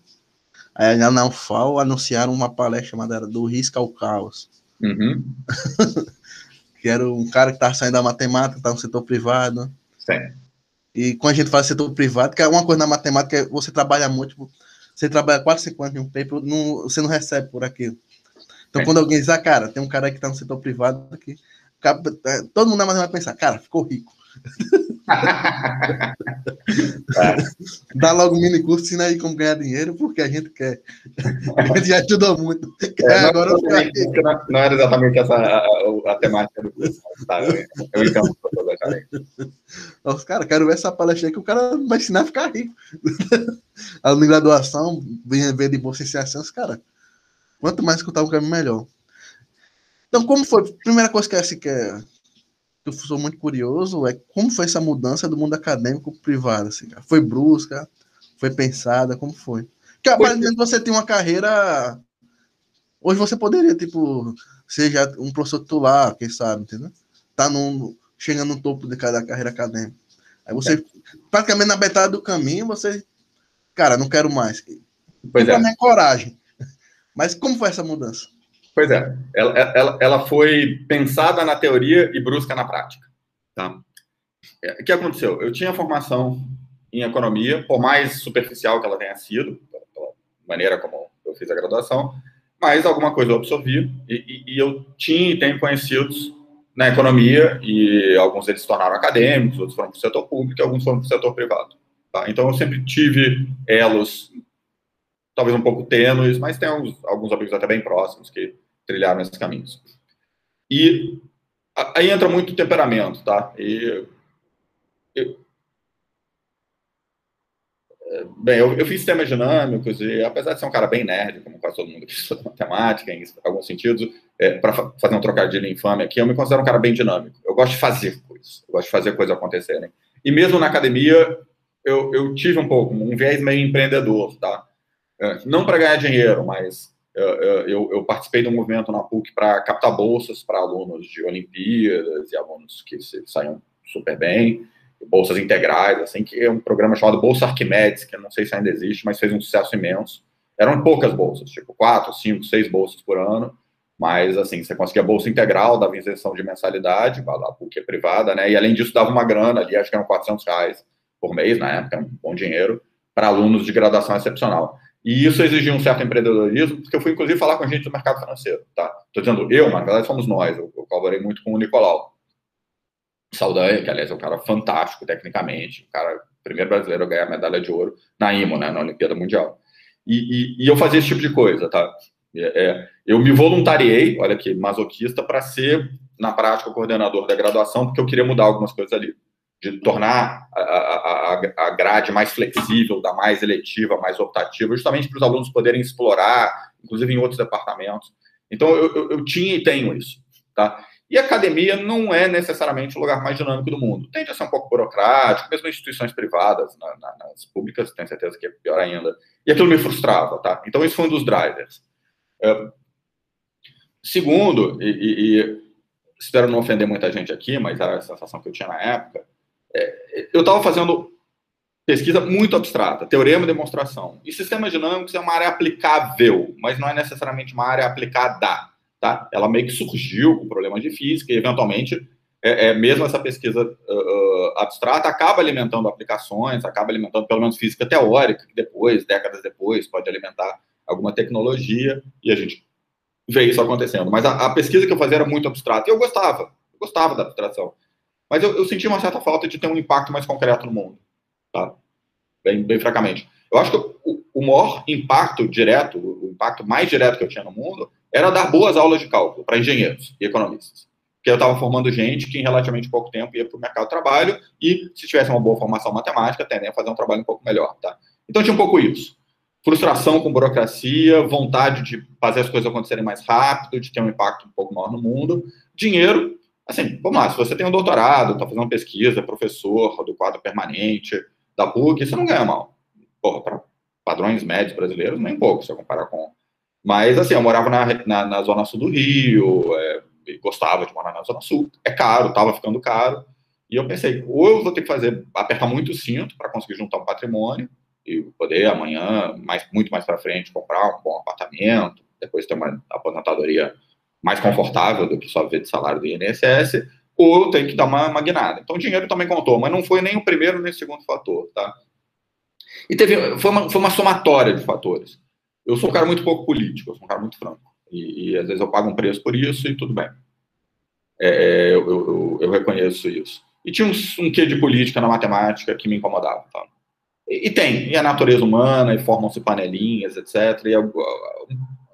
S1: Aí na UFAL anunciaram uma palestra chamada do Risco ao Caos.
S2: Uhum. <laughs>
S1: que era um cara que estava saindo da matemática, estava no setor privado.
S2: Sim.
S1: E quando a gente fala setor privado, que é uma coisa na matemática, é você trabalha muito, tipo, você trabalha 4, 5 anos em um paper, não, você não recebe por aquilo. Então, quando alguém diz, ah, cara, tem um cara que está no setor privado aqui, é, todo mundo na matemática pensa, cara, ficou rico. <laughs> Dá logo um mini curso, ensina aí como ganhar dinheiro, porque a gente quer. A gente ajudou muito.
S2: É, agora não, não, não, era exatamente essa a, a, a temática do curso. Tá? Eu, eu entendo
S1: Os caras, quero ver essa palestra aí que o cara vai ensinar a ficar rico. <laughs> Aluno de graduação, vem ver de bolsa em os cara. Quanto mais escutar o caminho, melhor. Então, como foi? Primeira coisa que, assim, que é que eu sou muito curioso é como foi essa mudança do mundo acadêmico privado, assim, cara? Foi brusca? Foi pensada? Como foi? Porque aparentemente você tem uma carreira. Hoje você poderia, tipo, seja um professor titular, quem sabe, entendeu? Tá num, chegando no topo de cada carreira acadêmica. Aí você, é. praticamente na metade do caminho, você. Cara, não quero mais.
S2: Pois é.
S1: coragem. Mas como foi essa mudança?
S2: Pois é, ela, ela, ela foi pensada na teoria e brusca na prática. Tá? É, o que aconteceu? Eu tinha formação em economia, por mais superficial que ela tenha sido, pela maneira como eu fiz a graduação, mas alguma coisa eu absorvi e, e, e eu tinha e tenho conhecidos na economia e alguns deles se tornaram acadêmicos, outros foram para o setor público alguns foram para o setor privado. Tá? Então eu sempre tive elos, talvez um pouco tênues, mas tem alguns, alguns amigos até bem próximos que trilharam esses caminhos. E aí entra muito temperamento, tá? E, eu, é, bem, eu, eu, fiz sistemas dinâmicos e, apesar de ser um cara bem nerd, como quase todo mundo que <laughs> estuda matemática, em alguns sentidos, é, para fazer um trocadilho infame aqui, eu me considero um cara bem dinâmico. Eu gosto de fazer coisas, eu gosto de fazer coisas acontecerem. E mesmo na academia, eu, eu tive um pouco, um viés meio empreendedor, tá? É, não para ganhar dinheiro, mas eu, eu, participei de um movimento na PUC para captar bolsas para alunos de Olimpíadas e alunos que saíam super bem, bolsas integrais, assim, que é um programa chamado Bolsa Arquimedes, que eu não sei se ainda existe, mas fez um sucesso imenso. Eram poucas bolsas, tipo quatro, cinco, seis bolsas por ano, mas assim, você conseguia bolsa integral, dava isenção de mensalidade, a PUC é privada, né? E além disso, dava uma grana ali, acho que eram 400 reais por mês na época, um bom dinheiro, para alunos de graduação excepcional. E isso exigia um certo empreendedorismo, porque eu fui, inclusive, falar com a gente do mercado financeiro, tá? Estou dizendo eu, mas na verdade somos nós. Eu, eu colaborei muito com o Nicolau Saldanha, que, aliás, é um cara fantástico tecnicamente, um cara, primeiro brasileiro a ganhar medalha de ouro na IMO, né, na Olimpíada Mundial. E, e, e eu fazia esse tipo de coisa, tá? É, é eu me voluntariei, olha que masoquista, para ser, na prática, o coordenador da graduação, porque eu queria mudar algumas coisas ali de tornar a, a, a, grade mais flexível, da mais eletiva, mais optativa, justamente para os alunos poderem explorar, inclusive em outros departamentos. Então, eu, eu, eu, tinha e tenho isso, tá? E academia não é necessariamente o lugar mais dinâmico do mundo. Tende a ser um pouco burocrático, mesmo instituições privadas, na, na, nas públicas, tenho certeza que é pior ainda. E aquilo me frustrava, tá? Então, isso foi um dos drivers. É, segundo, e, e, e espero não ofender muita gente aqui, mas era a sensação que eu tinha na época, eu estava fazendo pesquisa muito abstrata, teorema e demonstração. E sistemas dinâmicos é uma área aplicável, mas não é necessariamente uma área aplicada. Tá? Ela meio que surgiu com problemas de física e, eventualmente, é, é mesmo essa pesquisa uh, abstrata acaba alimentando aplicações, acaba alimentando, pelo menos, física teórica, que depois, décadas depois, pode alimentar alguma tecnologia, e a gente vê isso acontecendo. Mas a, a pesquisa que eu fazia era muito abstrata, e eu gostava. Eu gostava da abstração. Mas eu, eu senti uma certa falta de ter um impacto mais concreto no mundo. Tá? Bem, bem francamente. Eu acho que o, o maior impacto direto, o impacto mais direto que eu tinha no mundo, era dar boas aulas de cálculo para engenheiros e economistas. Porque eu estava formando gente que em relativamente pouco tempo ia para o mercado de trabalho e, se tivesse uma boa formação matemática, tendem a fazer um trabalho um pouco melhor. Tá? Então tinha um pouco isso. Frustração com burocracia, vontade de fazer as coisas acontecerem mais rápido, de ter um impacto um pouco maior no mundo. Dinheiro, assim, vamos lá, se você tem um doutorado, está fazendo pesquisa, professor do quadro permanente da PUC, você não ganha mal. Porra, para padrões médios brasileiros, nem pouco, se eu comparar com. Mas, assim, eu morava na, na, na zona sul do Rio, é, gostava de morar na zona sul. É caro, estava ficando caro. E eu pensei, ou eu vou ter que fazer, apertar muito o cinto para conseguir juntar um patrimônio, e poder amanhã, mais, muito mais para frente, comprar um bom apartamento, depois ter uma aposentadoria mais confortável do que só viver de salário do INSS, ou tem que dar uma, guinada. Então, o dinheiro também contou, mas não foi nem o primeiro nem o segundo fator, tá? E teve, foi uma, foi uma somatória de fatores. Eu sou um cara muito pouco político, eu sou um cara muito franco. E, e às vezes eu pago um preço por isso e tudo bem. É, é eu, eu, eu, reconheço isso. E tinha um, um quê de política na matemática que me incomodava. Tá? E, e, tem, e a natureza humana, e formam-se panelinhas, etc. E eu,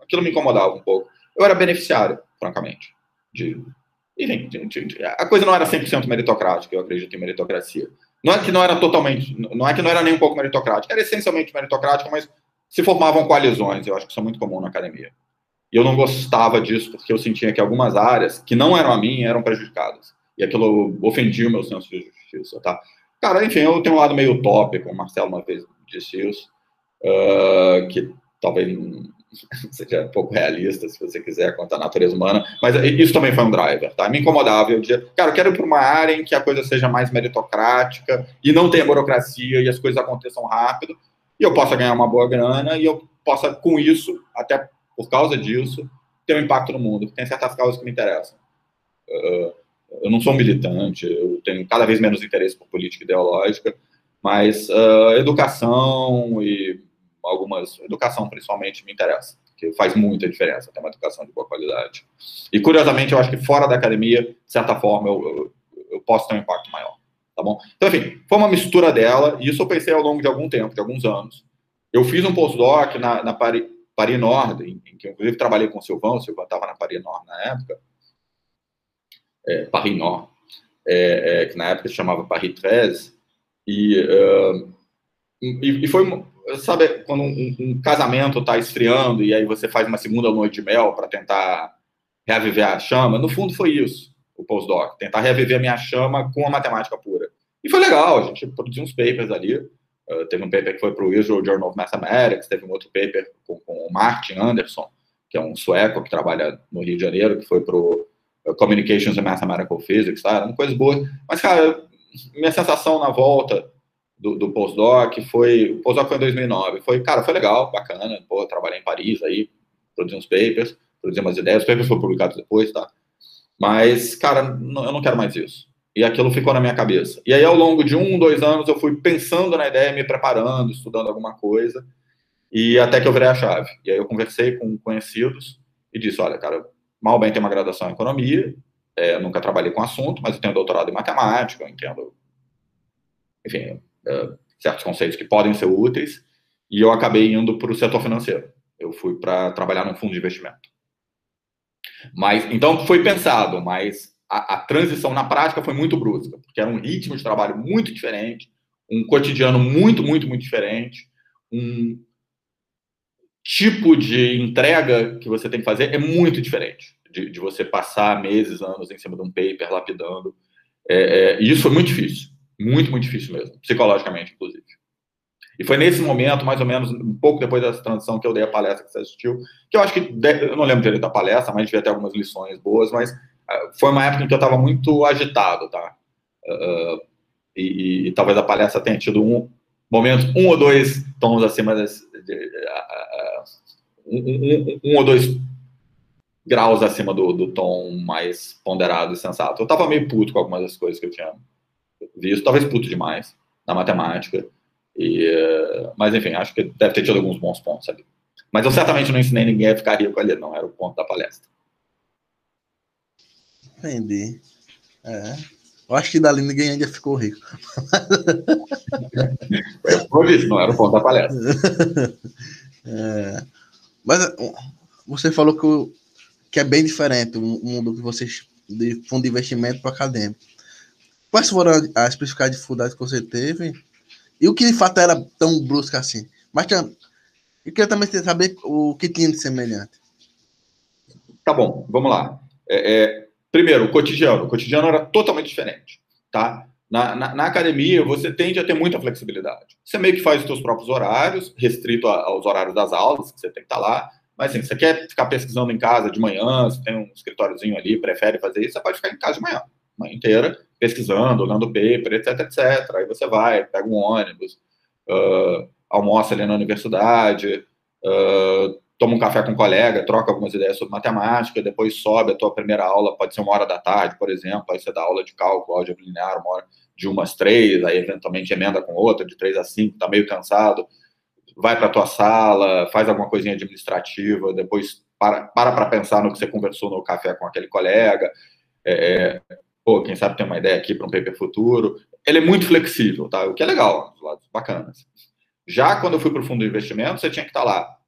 S2: aquilo me incomodava um pouco. Eu era beneficiário, francamente. De, enfim, de, de, a coisa não era 100% meritocrática, eu acredito em meritocracia. Não é que não era totalmente, não é que não era nem um pouco meritocrática, era essencialmente meritocrática, mas se formavam coalizões, eu acho que isso é muito comum na academia. E eu não gostava disso, porque eu sentia que algumas áreas, que não eram a minha, eram prejudicadas. E aquilo ofendia o meu senso de justiça, tá? Cara, enfim, eu tenho um lado meio utópico, o Marcelo uma vez disse isso, uh, que talvez <laughs> seja um pouco realista, se você quiser, quanto à natureza humana, mas isso também foi um driver, tá? Me incomodava, eu dizia, cara, eu quero ir para uma área em que a coisa seja mais meritocrática e não tenha burocracia e as coisas aconteçam rápido, e eu possa ganhar uma boa grana e eu possa, com isso, até por causa disso, ter um impacto no mundo, porque tem certas causas que me interessam. Uh, eu não sou militante, eu tenho cada vez menos interesse por política ideológica, mas uh, educação e algumas, educação principalmente me interessa, que faz muita diferença ter uma educação de boa qualidade. E curiosamente, eu acho que fora da academia, de certa forma, eu, eu, eu posso ter um impacto maior, tá bom? Então, enfim, foi uma mistura dela, e isso eu pensei ao longo de algum tempo, de alguns anos. Eu fiz um postdoc na, na Paris, Paris Nord, em, em que eu, inclusive trabalhei com o Silvão, o Silvão estava na Paris Nord na época, é, Paris Nord, é, é, que na época se chamava Paris 13, e, uh, e, e, foi, sabe, quando um, um casamento está esfriando e aí você faz uma segunda noite de mel para tentar reaviver a chama, no fundo foi isso, o postdoc, tentar reaviver a minha chama com a matemática pura. E foi legal, a gente produziu uns papers ali, uh, teve um paper que foi para o Israel Journal of Mathematics, teve um outro paper com, com o Martin Anderson, que é um sueco que trabalha no Rio de Janeiro, que foi para o Communications and Mathematical Physics, tá? Eram coisas boas. Mas, cara, minha sensação na volta do, do postdoc foi. O postdoc foi em 2009. Foi, cara, foi legal, bacana. Pô, trabalhei em Paris aí, produzi uns papers, produzi umas ideias. Os papers foram publicados depois, tá? Mas, cara, não, eu não quero mais isso. E aquilo ficou na minha cabeça. E aí, ao longo de um, dois anos, eu fui pensando na ideia, me preparando, estudando alguma coisa, e até que eu virei a chave. E aí eu conversei com conhecidos e disse: olha, cara, mal bem tenho uma graduação em economia, é, nunca trabalhei com assunto, mas eu tenho doutorado em matemática, eu entendo, enfim, é, certos conceitos que podem ser úteis, e eu acabei indo para o setor financeiro. Eu fui para trabalhar num fundo de investimento. Mas, então, foi pensado, mas a, a, transição na prática foi muito brusca, porque era um ritmo de trabalho muito diferente, um cotidiano muito, muito, muito diferente, um, tipo de entrega que você tem que fazer é muito diferente de, de você passar meses, anos em cima de um paper, lapidando. É, é, e isso foi muito difícil, muito, muito difícil mesmo, psicologicamente, inclusive. E foi nesse momento, mais ou menos, um pouco depois dessa transição, que eu dei a palestra que você assistiu, que eu acho que, eu não lembro direito da palestra, mas devia ter algumas lições boas, mas uh, foi uma época em que eu estava muito agitado, tá? Uh, e, e, talvez a palestra tenha tido um momento, um ou dois tons acima desse, de, uh, um, um, um, ou dois graus acima do, do, tom mais ponderado e sensato. Eu tava meio puto com algumas das coisas que eu tinha visto, talvez puto demais na matemática. E, mas enfim, acho que deve ter tido alguns bons pontos ali. Mas eu certamente não ensinei ninguém a ficar rico ali, não era o ponto da palestra.
S1: Entendi. É. Eu acho que dali ninguém ainda ficou rico. <laughs>
S2: Foi isso, não era o ponto da palestra. <laughs>
S1: É, mas você falou que, que é bem diferente o mundo que vocês de fundo de investimento para acadêmico. Quais foram as principais dificuldades que você teve? E o que de fato era tão brusco assim? Mas eu queria também saber o que tinha de semelhante.
S2: Tá bom, vamos lá. É, é, primeiro, o cotidiano. O cotidiano era totalmente diferente, tá? Na, na, na, academia, você tende a ter muita flexibilidade. Você meio que faz os seus próprios horários, restrito a, aos horários das aulas, que você tem que estar lá. Mas, assim, você quer ficar pesquisando em casa de manhã, você tem um escritóriozinho ali, prefere fazer isso, você pode ficar em casa de manhã, manhã inteira, pesquisando, olhando paper, etc, etc. Aí você vai, pega um ônibus, uh, almoça ali na universidade, uh, toma um café com um colega, troca algumas ideias sobre matemática, depois sobe a tua primeira aula, pode ser uma hora da tarde, por exemplo, aí você dá aula de cálculo, álgebra linear, uma hora de umas três, aí eventualmente emenda com outra, de três a cinco, tá meio cansado, vai para tua sala, faz alguma coisinha administrativa, depois para para pensar no que você conversou no café com aquele colega, é, é pô, quem sabe tem uma ideia aqui para um paper futuro. Ele é muito flexível, tá? O que é legal, lados bacanas. Já quando eu fui para o fundo de investimento, você tinha que estar tá lá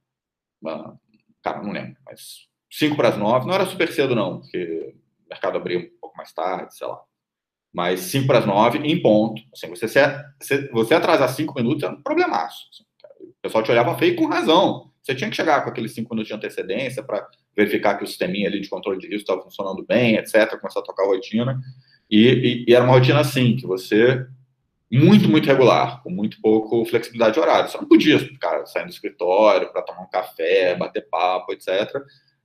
S2: cara, não lembro, mas 5 para as 9, não era super cedo não, porque o mercado abriu um pouco mais tarde, sei lá. Mas 5 para as 9, em ponto. Assim, você, se, você atrasar 5 minutos é um problemaço. Assim, o pessoal te olhava feio com razão. Você tinha que chegar com aqueles 5 minutos de antecedência para verificar que o sisteminha ali de controle de risco estava funcionando bem, etc., começar a tocar a rotina. E, e, e, era uma rotina assim, que você muito, muito regular, com muito pouco flexibilidade de horário. Você não podia, sair do escritório para tomar um café, bater papo, etc.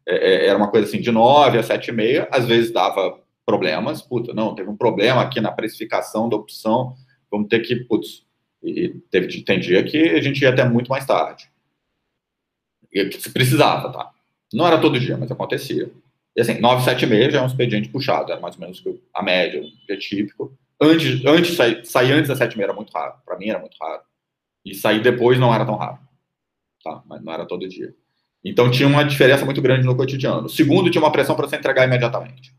S2: É, é, era uma coisa assim, de nove a sete e meia, às vezes dava problemas, puta, não, teve um problema aqui na precificação da opção, vamos ter que, putz, e teve, tem dia que a gente ia até muito mais tarde. E se precisava, tá? Não era todo dia, mas acontecia. E assim, nove, sete e meia já é um expediente puxado, era mais ou menos a média, um dia típico antes, antes sair, sair antes das sete e meia era muito raro. Para mim era muito raro. E sair depois não era tão raro. Tá? Mas não era todo dia. Então tinha uma diferença muito grande no cotidiano. Segundo, tinha uma pressão para você entregar imediatamente.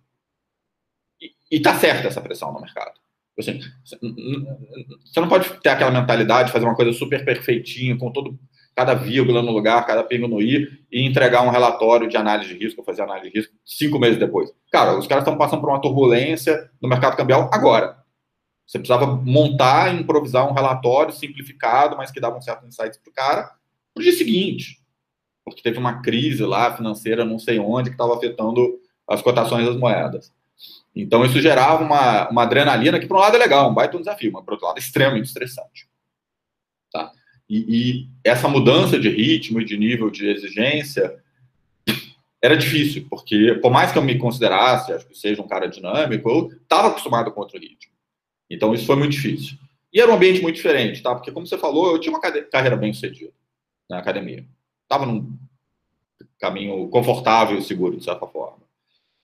S2: E, e tá certa essa pressão no mercado. Assim, você não pode ter aquela mentalidade de fazer uma coisa super perfeitinha, com todo cada vírgula no lugar, cada pingo no i, e entregar um relatório de análise de risco, fazer análise de risco cinco meses depois. Cara, os caras estão passando por uma turbulência no mercado cambial agora. Você precisava montar e improvisar um relatório simplificado, mas que dava um certo insight para o cara no dia seguinte. Porque teve uma crise lá financeira, não sei onde, que estava afetando as cotações das moedas. Então, isso gerava uma, uma adrenalina que, por um lado, é legal, um baita desafio, mas, por outro lado, é extremamente estressante. E, e essa mudança de ritmo e de nível de exigência era difícil, porque, por mais que eu me considerasse, acho que seja um cara dinâmico, eu estava acostumado com outro ritmo. Então, isso foi muito difícil. E era um ambiente muito diferente, tá? Porque, como você falou, eu tinha uma carreira bem sucedida na academia. Estava num caminho confortável e seguro, de certa forma.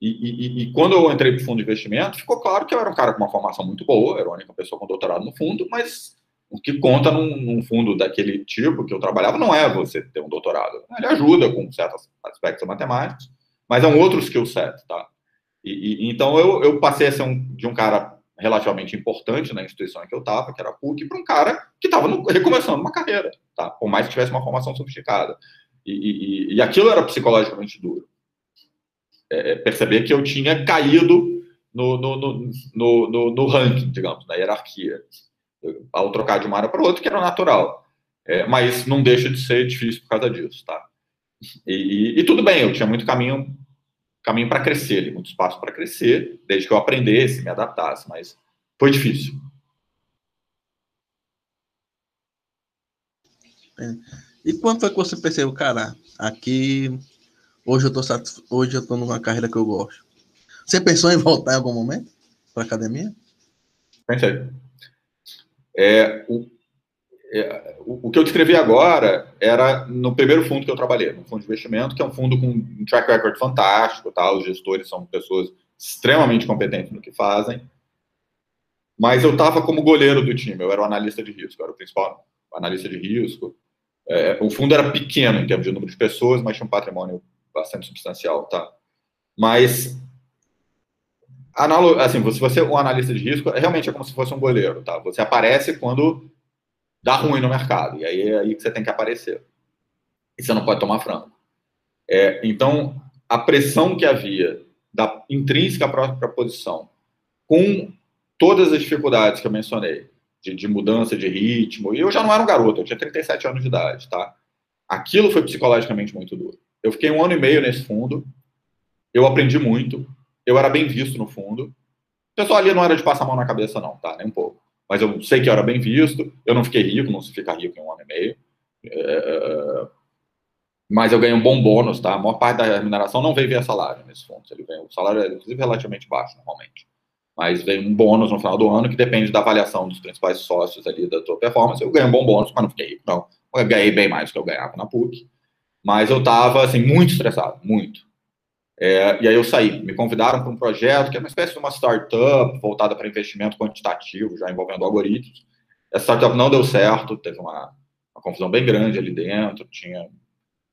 S2: E, e, e quando eu entrei para o fundo de investimento, ficou claro que eu era um cara com uma formação muito boa, era a única pessoa com doutorado no fundo, mas o que conta num, num, fundo daquele tipo que eu trabalhava não é você ter um doutorado. Ele ajuda com certos aspectos matemáticos, mas é um outro skill set, tá? E, e então eu, eu passei a ser um, de um cara relativamente importante na instituição em que eu estava, que era a PUC, para um cara que estava recomeçando uma carreira, tá? por mais que tivesse uma formação sofisticada. E, e, e aquilo era psicologicamente duro. É, é perceber que eu tinha caído no, no, no, no, no ranking, digamos, na hierarquia, ao trocar de uma área para outra, que era natural. É, mas não deixa de ser difícil por causa disso, tá? E, e, e tudo bem, eu tinha muito caminho caminho para crescer, ali, muito espaço para crescer, desde que eu aprendesse, me adaptasse, mas foi difícil.
S1: É. E quando foi que você percebeu, cara, aqui hoje eu tô hoje eu tô numa carreira que eu gosto. Você pensou em voltar em algum momento para academia?
S2: Pensei. É, o, é, o, que eu descrevi agora era no primeiro fundo que eu trabalhei, no fundo de investimento, que é um fundo com um track record fantástico, tá? os gestores são pessoas extremamente competentes no que fazem, mas eu estava como goleiro do time, eu era o analista de risco, eu era o principal analista de risco. É, o fundo era pequeno em termos de número de pessoas, mas tinha um patrimônio bastante substancial, tá? Mas assim, se você é um analista de risco, realmente é como se fosse um goleiro, tá? Você aparece quando dá ruim no mercado, e aí é aí que você tem que aparecer. E você não pode tomar frango. É, então, a pressão que havia da intrínseca própria posição, com todas as dificuldades que eu mencionei, de, de, mudança de ritmo, e eu já não era um garoto, eu tinha 37 anos de idade, tá? Aquilo foi psicologicamente muito duro. Eu fiquei um ano e meio nesse fundo, eu aprendi muito, eu era bem visto no fundo. O pessoal ali não era de passar a mão na cabeça, não, tá? Nem um pouco. Mas eu sei que eu era bem visto, eu não fiquei rico, não se fica rico em um ano e meio. É... Mas eu ganhei um bom bônus, tá? A maior parte da remuneração não veio via salário nesse fundo. Ele veio, o salário é, inclusive, relativamente baixo, normalmente. Mas veio um bônus no final do ano que depende da avaliação dos principais sócios ali da tua performance. Eu ganhei um bom bônus, mas não fiquei rico, não. Eu ganhei bem mais do que eu ganhava na PUC. Mas eu estava, assim, muito estressado, muito. É, e aí eu saí. Me convidaram para um projeto que é uma espécie de uma startup voltada para investimento quantitativo, já envolvendo algoritmos. Essa startup não deu certo, teve uma, uma confusão bem grande ali dentro, tinha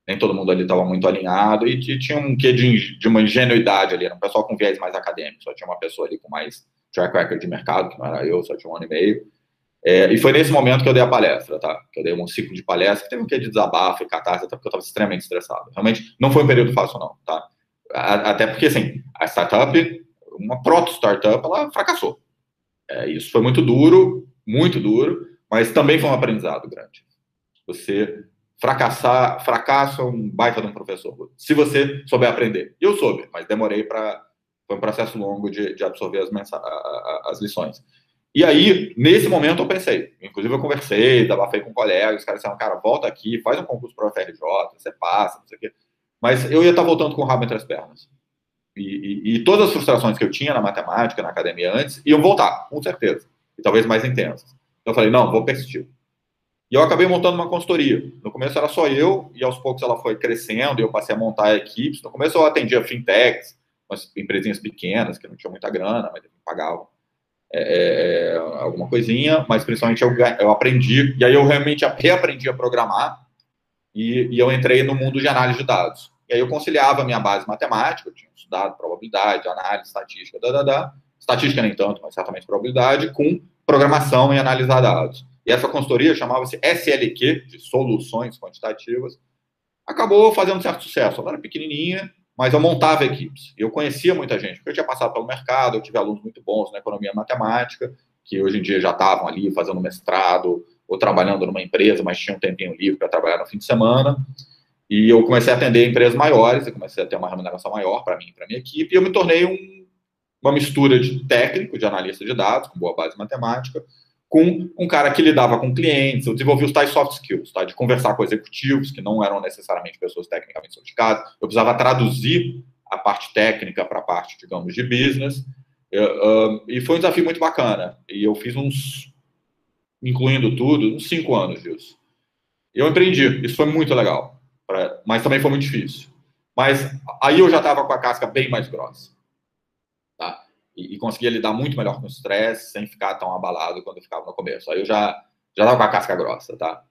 S2: nem todo mundo ali estava muito alinhado e, e, tinha um quê de, de uma ingenuidade ali, era um pessoal com viés mais acadêmico, só tinha uma pessoa ali com mais track record de mercado, que não era eu, só tinha um ano e meio. É, e foi nesse momento que eu dei a palestra, tá? Que eu dei um ciclo de palestra, que teve um quê de desabafo e catarse, até porque eu estava extremamente estressado. Realmente, não foi um período fácil, não, tá? Até porque, assim, a startup, uma proto-startup, ela fracassou. É, isso foi muito duro, muito duro, mas também foi um aprendizado grande. Você fracassar, fracasso é um baita de um professor, se você souber aprender. Eu soube, mas demorei para. Foi um processo longo de, de absorver as, mensa, as lições. E aí, nesse momento, eu pensei. Inclusive, eu conversei, desabafei com colegas, os caras disseram, cara, volta aqui, faz um concurso para o FRJ, você passa, não sei o quê. Mas eu ia estar voltando com o rabo entre as pernas. E, e, e, todas as frustrações que eu tinha na matemática, na academia antes, iam voltar, com certeza. E talvez mais intensas. Então eu falei, não, vou persistir. E eu acabei montando uma consultoria. No começo era só eu, e aos poucos ela foi crescendo, e eu passei a montar equipes. No começo eu atendia fintechs, umas empresinhas pequenas, que não tinham muita grana, mas pagavam é, é, alguma coisinha, mas principalmente eu, eu aprendi, e aí eu realmente reaprendi a programar, e, e, eu entrei no mundo de análise de dados. E aí eu conciliava a minha base matemática, eu tinha estudado probabilidade, análise, estatística, da, da, da. estatística nem tanto, mas certamente probabilidade, com programação e analisar dados. E essa consultoria chamava-se SLQ, de Soluções Quantitativas, acabou fazendo certo sucesso. Ela era pequenininha, mas eu montava equipes. Eu conhecia muita gente, porque eu tinha passado pelo mercado, eu tive alunos muito bons na economia e matemática, que hoje em dia já estavam ali fazendo mestrado, ou trabalhando numa empresa, mas tinha um tempinho livre para trabalhar no fim de semana. E eu comecei a atender empresas maiores, e comecei a ter uma remuneração maior para mim e para minha equipe, e eu me tornei um, uma mistura de técnico, de analista de dados, com boa base matemática, com um cara que lidava com clientes, eu desenvolvi os tais soft skills, tá? de conversar com executivos, que não eram necessariamente pessoas tecnicamente sofisticadas, eu precisava traduzir a parte técnica para a parte, digamos, de business, eu, e foi um desafio muito bacana, e eu fiz uns incluindo tudo, uns cinco anos disso. Eu empreendi, isso foi muito legal, pra, mas também foi muito difícil. Mas aí eu já estava com a casca bem mais grossa. Tá? E, e conseguia lidar muito melhor com o estresse, sem ficar tão abalado quando eu ficava no começo. Aí eu já já estava com a casca grossa, tá?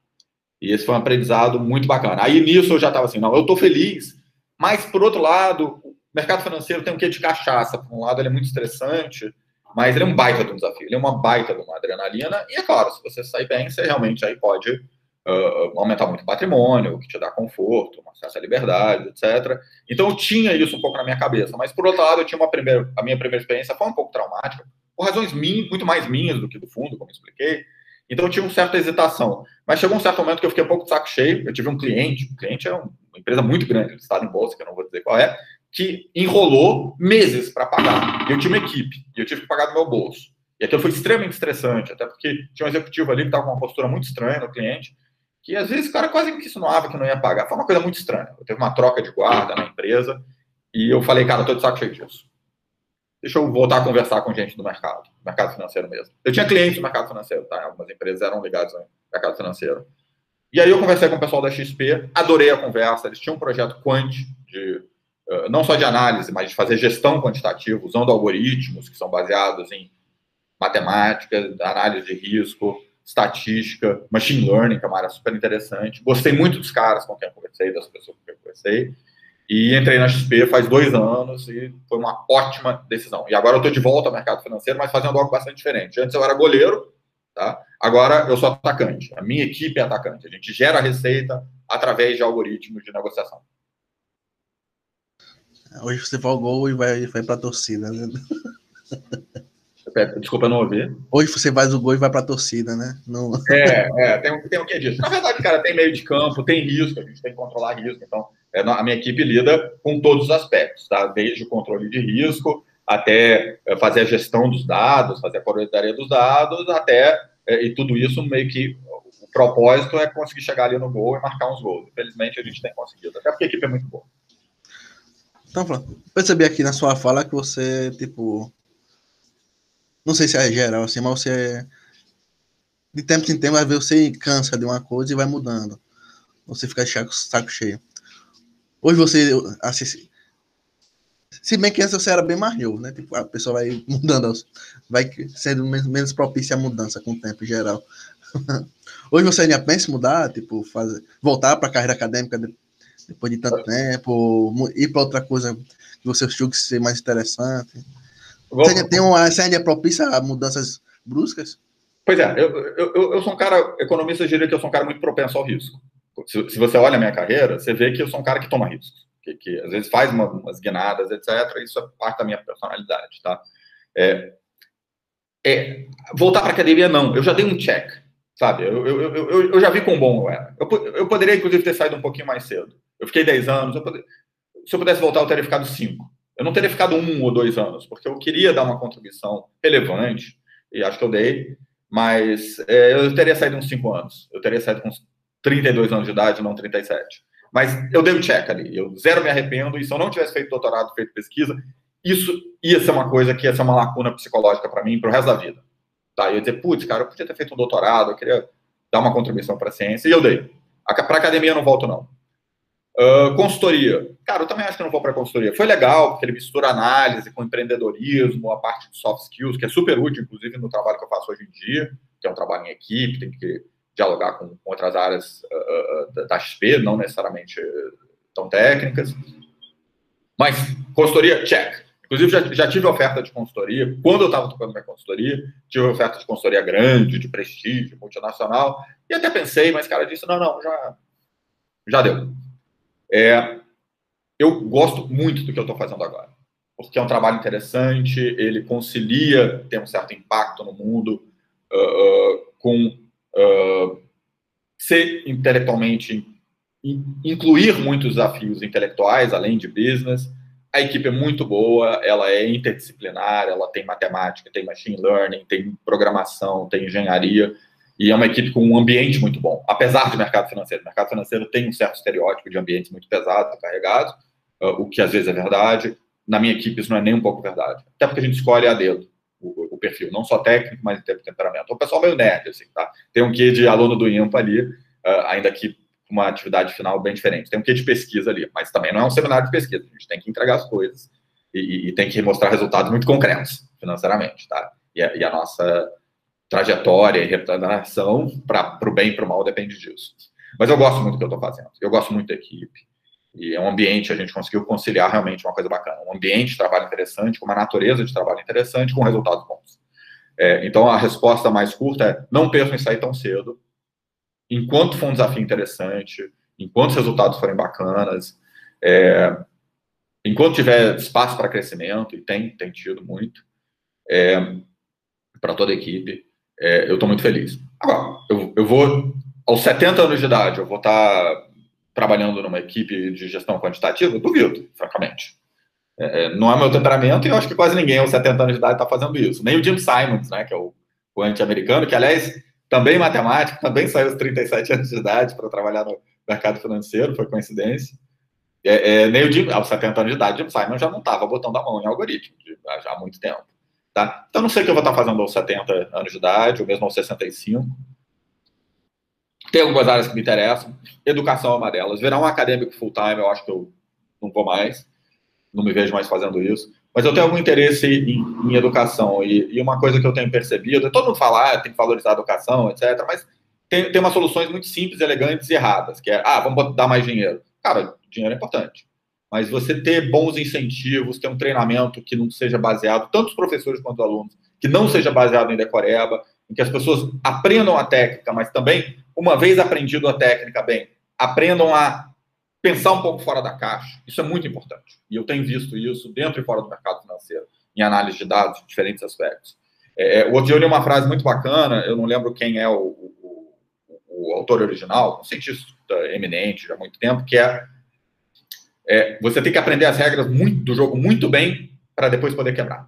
S2: E esse foi um aprendizado muito bacana. Aí nisso eu já estava assim, não, eu estou feliz, mas por outro lado, o mercado financeiro tem um quê de cachaça. Por um lado, ele é muito estressante, mas ele é um baita de um desafio, ele é uma baita de uma adrenalina, e é claro, se você sair bem, você realmente aí pode uh, aumentar muito o patrimônio, o que te dá conforto, acesso à liberdade, etc. Então eu tinha isso um pouco na minha cabeça, mas por outro lado, eu tinha uma primeira, a minha primeira experiência foi um pouco traumática, por razões min, muito mais minhas do que do fundo, como eu expliquei. Então eu tinha uma certa hesitação. Mas chegou um certo momento que eu fiquei um pouco de saco cheio. Eu tive um cliente, o cliente é uma empresa muito grande, estado em bolsa, que eu não vou dizer qual é, que enrolou meses para pagar. Eu tinha uma equipe e eu tive que pagar do meu bolso. E aquilo foi extremamente estressante, até porque tinha um executivo ali que estava com uma postura muito estranha no cliente, que às vezes o cara quase me insinuava que não ia pagar. Foi uma coisa muito estranha. Eu teve uma troca de guarda na empresa e eu falei, cara, tô de saco cheio disso. Deixa eu voltar a conversar com gente do mercado, mercado financeiro mesmo. Eu tinha clientes do mercado financeiro, tá? Algumas empresas eram ligadas ao mercado financeiro. E aí eu conversei com o pessoal da XP, adorei a conversa. Eles tinham um projeto Quant de não só de análise, mas de fazer gestão quantitativa, usando algoritmos que são baseados em matemática, análise de risco, estatística, machine learning, que é uma área super interessante. Gostei muito dos caras com quem eu conversei, das pessoas com quem eu conversei. E entrei na XP faz dois anos e foi uma ótima decisão. E agora eu estou de volta ao mercado financeiro, mas fazendo algo bastante diferente. Antes eu era goleiro, tá? agora eu sou atacante. A minha equipe é atacante. A gente gera receita através de algoritmos de negociação.
S1: Hoje você faz o gol e vai, vai para a torcida, né?
S2: Desculpa, não ouvi.
S1: Hoje você faz o gol e vai para a torcida, né? Não...
S2: É, é tem, tem o que disso. Na verdade, cara, tem meio de campo, tem risco, a gente tem que controlar risco. Então, é, a minha equipe lida com todos os aspectos, tá? Desde o controle de risco até é, fazer a gestão dos dados, fazer a curadoria dos dados, até é, e tudo isso meio que o propósito é conseguir chegar ali no gol e marcar uns gols. Infelizmente a gente tem conseguido, até porque a equipe é muito boa.
S1: Então, percebi aqui na sua fala que você, tipo, não sei se é geral assim, mas você de tempo em tempo, às vezes você cansa de uma coisa e vai mudando. Você fica saco cheio. Hoje você, assim, se bem que antes você era bem mais novo, né? Tipo, a pessoa vai <laughs> mudando, vai sendo menos propícia à mudança com o tempo em geral. <laughs> Hoje você ainda pensa em mudar, tipo, fazer, voltar para a carreira acadêmica depois de tanto tempo, ir para outra coisa que você julgue ser mais interessante? Você ainda, tem uma, é propícia a mudanças bruscas?
S2: Pois é, eu, eu, eu sou um cara, economista diria que eu sou um cara muito propenso ao risco. Se, se, você olha a minha carreira, você vê que eu sou um cara que toma riscos, que, que às vezes faz uma, umas guinadas, etc. Isso é parte da minha personalidade, tá? É, é, voltar para a academia, não. Eu já dei um check, sabe? Eu, eu, eu, eu, já vi quão bom eu era. Eu, eu poderia, inclusive, ter saído um pouquinho mais cedo. Eu fiquei 10 anos. Poderia, se eu pudesse voltar, eu teria ficado 5. Eu não teria ficado um ou dois anos, porque eu queria dar uma contribuição relevante, e acho que eu dei, mas é, eu teria saído uns 5 anos. Eu teria saído com uns 32 anos de idade, não 37. Mas eu dei o um check ali, eu zero me arrependo, e se eu não tivesse feito doutorado, feito pesquisa, isso ia ser uma coisa que ia ser uma lacuna psicológica para mim para o resto da vida. Tá? Eu ia dizer, putz, cara, eu podia ter feito um doutorado, eu queria dar uma contribuição para a ciência, e eu dei. Para academia eu não volto, não. Uh, consultoria. Cara, eu também acho que não vou para consultoria. Foi legal, porque ele mistura análise com empreendedorismo, a parte de soft skills, que é super útil, inclusive, no trabalho que eu faço hoje em dia, que é um trabalho em equipe, tem que dialogar com, com outras áreas uh, da XP, não necessariamente tão técnicas. Mas consultoria, check. Inclusive, já, já tive oferta de consultoria. Quando eu estava tocando minha consultoria, tive oferta de consultoria grande, de prestígio, multinacional. E até pensei, mas cara disse: não, não, já, já deu. É, eu gosto muito do que eu estou fazendo agora, porque é um trabalho interessante, ele concilia ter um certo impacto no mundo uh, uh, com uh, ser intelectualmente incluir muitos desafios intelectuais além de business. A equipe é muito boa, ela é interdisciplinar, ela tem matemática, tem machine learning, tem programação, tem engenharia, e é uma equipe com um ambiente muito bom, apesar de mercado financeiro. O mercado financeiro tem um certo estereótipo de ambientes muito pesados, carregados, uh, o que às vezes é verdade. Na minha equipe isso não é nem um pouco verdade, até porque a gente escolhe a dedo o, o, perfil, não só técnico, mas em temperamento. O pessoal meio nerd, assim, tá? Tem um quê de aluno do IMPA ali, uh, ainda que uma atividade final bem diferente. Tem um quê de pesquisa ali, mas também não é um seminário de pesquisa. A gente tem que entregar as coisas e, e tem que mostrar resultados muito concretos financeiramente, tá? E a, e a nossa trajetória e representação para o bem e para o mal depende disso. Mas eu gosto muito do que eu estou fazendo. Eu gosto muito da equipe. E é um ambiente, a gente conseguiu conciliar realmente uma coisa bacana. Um ambiente de trabalho interessante, com uma natureza de trabalho interessante, com resultados bons. É, então, a resposta mais curta é: não pensem em sair tão cedo. Enquanto for um desafio interessante, enquanto os resultados forem bacanas, é, enquanto tiver espaço para crescimento, e tem, tem tido muito, é, para toda a equipe, é, eu estou muito feliz. Agora, eu, eu vou, aos 70 anos de idade, eu vou estar tá trabalhando numa equipe de gestão quantitativa? Duvido, francamente. É, é, não é meu temperamento e eu acho que quase ninguém aos 70 anos de idade está fazendo isso. Nem o Jim Simons, né, que é o, o anti-americano, que, aliás, também matemático, também saiu aos 37 anos de idade para trabalhar no mercado financeiro, foi coincidência. É, é, nem o Jim, aos 70 anos de idade, Jim Simon já não estava botando a mão em algoritmo, já há muito tempo. Tá? Então, não sei o que eu vou estar fazendo aos 70 anos de idade, ou mesmo aos 65. Tem algumas áreas que me interessam. Educação é uma delas. Virar um acadêmico full-time, eu acho que eu não vou mais. Não me vejo mais fazendo isso. Mas eu tenho algum interesse em, em educação. E, e, uma coisa que eu tenho percebido, todo mundo fala, ah, tem que valorizar a educação, etc. Mas tem, tem umas soluções muito simples, elegantes e erradas, que é, ah, vamos dar mais dinheiro. Cara, dinheiro é importante. Mas você ter bons incentivos, ter um treinamento que não seja baseado, tanto os professores quanto os alunos, que não seja baseado em decoreba, em que as pessoas aprendam a técnica, mas também, uma vez aprendido a técnica bem, aprendam a pensar um pouco fora da caixa. Isso é muito importante. E eu tenho visto isso dentro e fora do mercado financeiro, em análise de dados, em diferentes aspectos. É, é o Odione é uma frase muito bacana, eu não lembro quem é o, o, o, autor original, um cientista eminente já há muito tempo, que é, é você tem que aprender as regras muito, do jogo muito bem para depois poder quebrar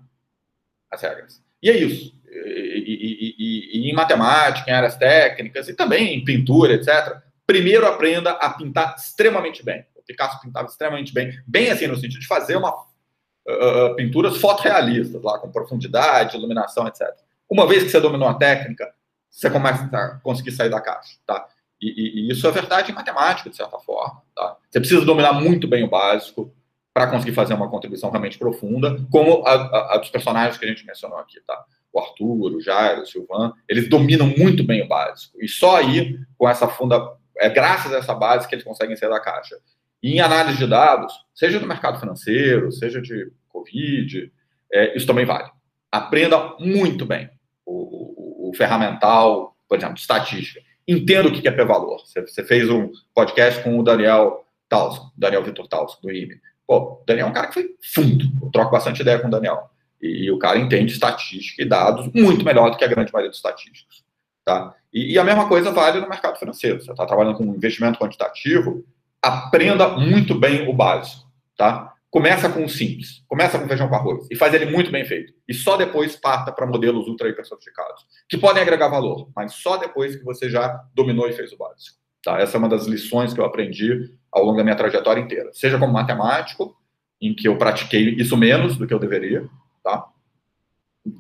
S2: as regras. E é isso. E, e, e, e, em matemática, em áreas técnicas e também em pintura, etc. Primeiro aprenda a pintar extremamente bem. O Picasso pintava extremamente bem, bem assim no sentido de fazer uma uh, pinturas fotorrealistas, lá com profundidade, iluminação, etc. Uma vez que você dominou a técnica, você começa a conseguir sair da caixa, tá? E, isso é verdade em matemática, de certa forma, tá? Você precisa dominar muito bem o básico, para conseguir fazer uma contribuição realmente profunda, como a, a, a, dos personagens que a gente mencionou aqui, tá? O Arthur, o Jairo, o Silvan, eles dominam muito bem o básico. E só aí, com essa funda, é graças a essa base que eles conseguem sair da caixa. E em análise de dados, seja do mercado financeiro, seja de Covid, é, isso também vale. Aprenda muito bem o, o, o ferramental, por exemplo, de estatística. Entenda o que é P-valor. Você, fez um podcast com o Daniel Taus, Daniel Vitor Taus, do IME. Pô, o Daniel é um cara que foi fundo. Eu troco bastante ideia com o Daniel. E, e o cara entende estatística e dados muito melhor do que a grande maioria dos estatísticos. Tá? E, e a mesma coisa vale no mercado financeiro. Você está trabalhando com investimento quantitativo, aprenda muito bem o básico. Tá? Começa com o simples, começa com feijão com arroz e faz ele muito bem feito. E só depois parta para modelos ultra hiper sofisticados, que podem agregar valor, mas só depois que você já dominou e fez o básico. Tá? Essa é uma das lições que eu aprendi ao longo da minha trajetória inteira. Seja como matemático, em que eu pratiquei isso menos do que eu deveria, tá?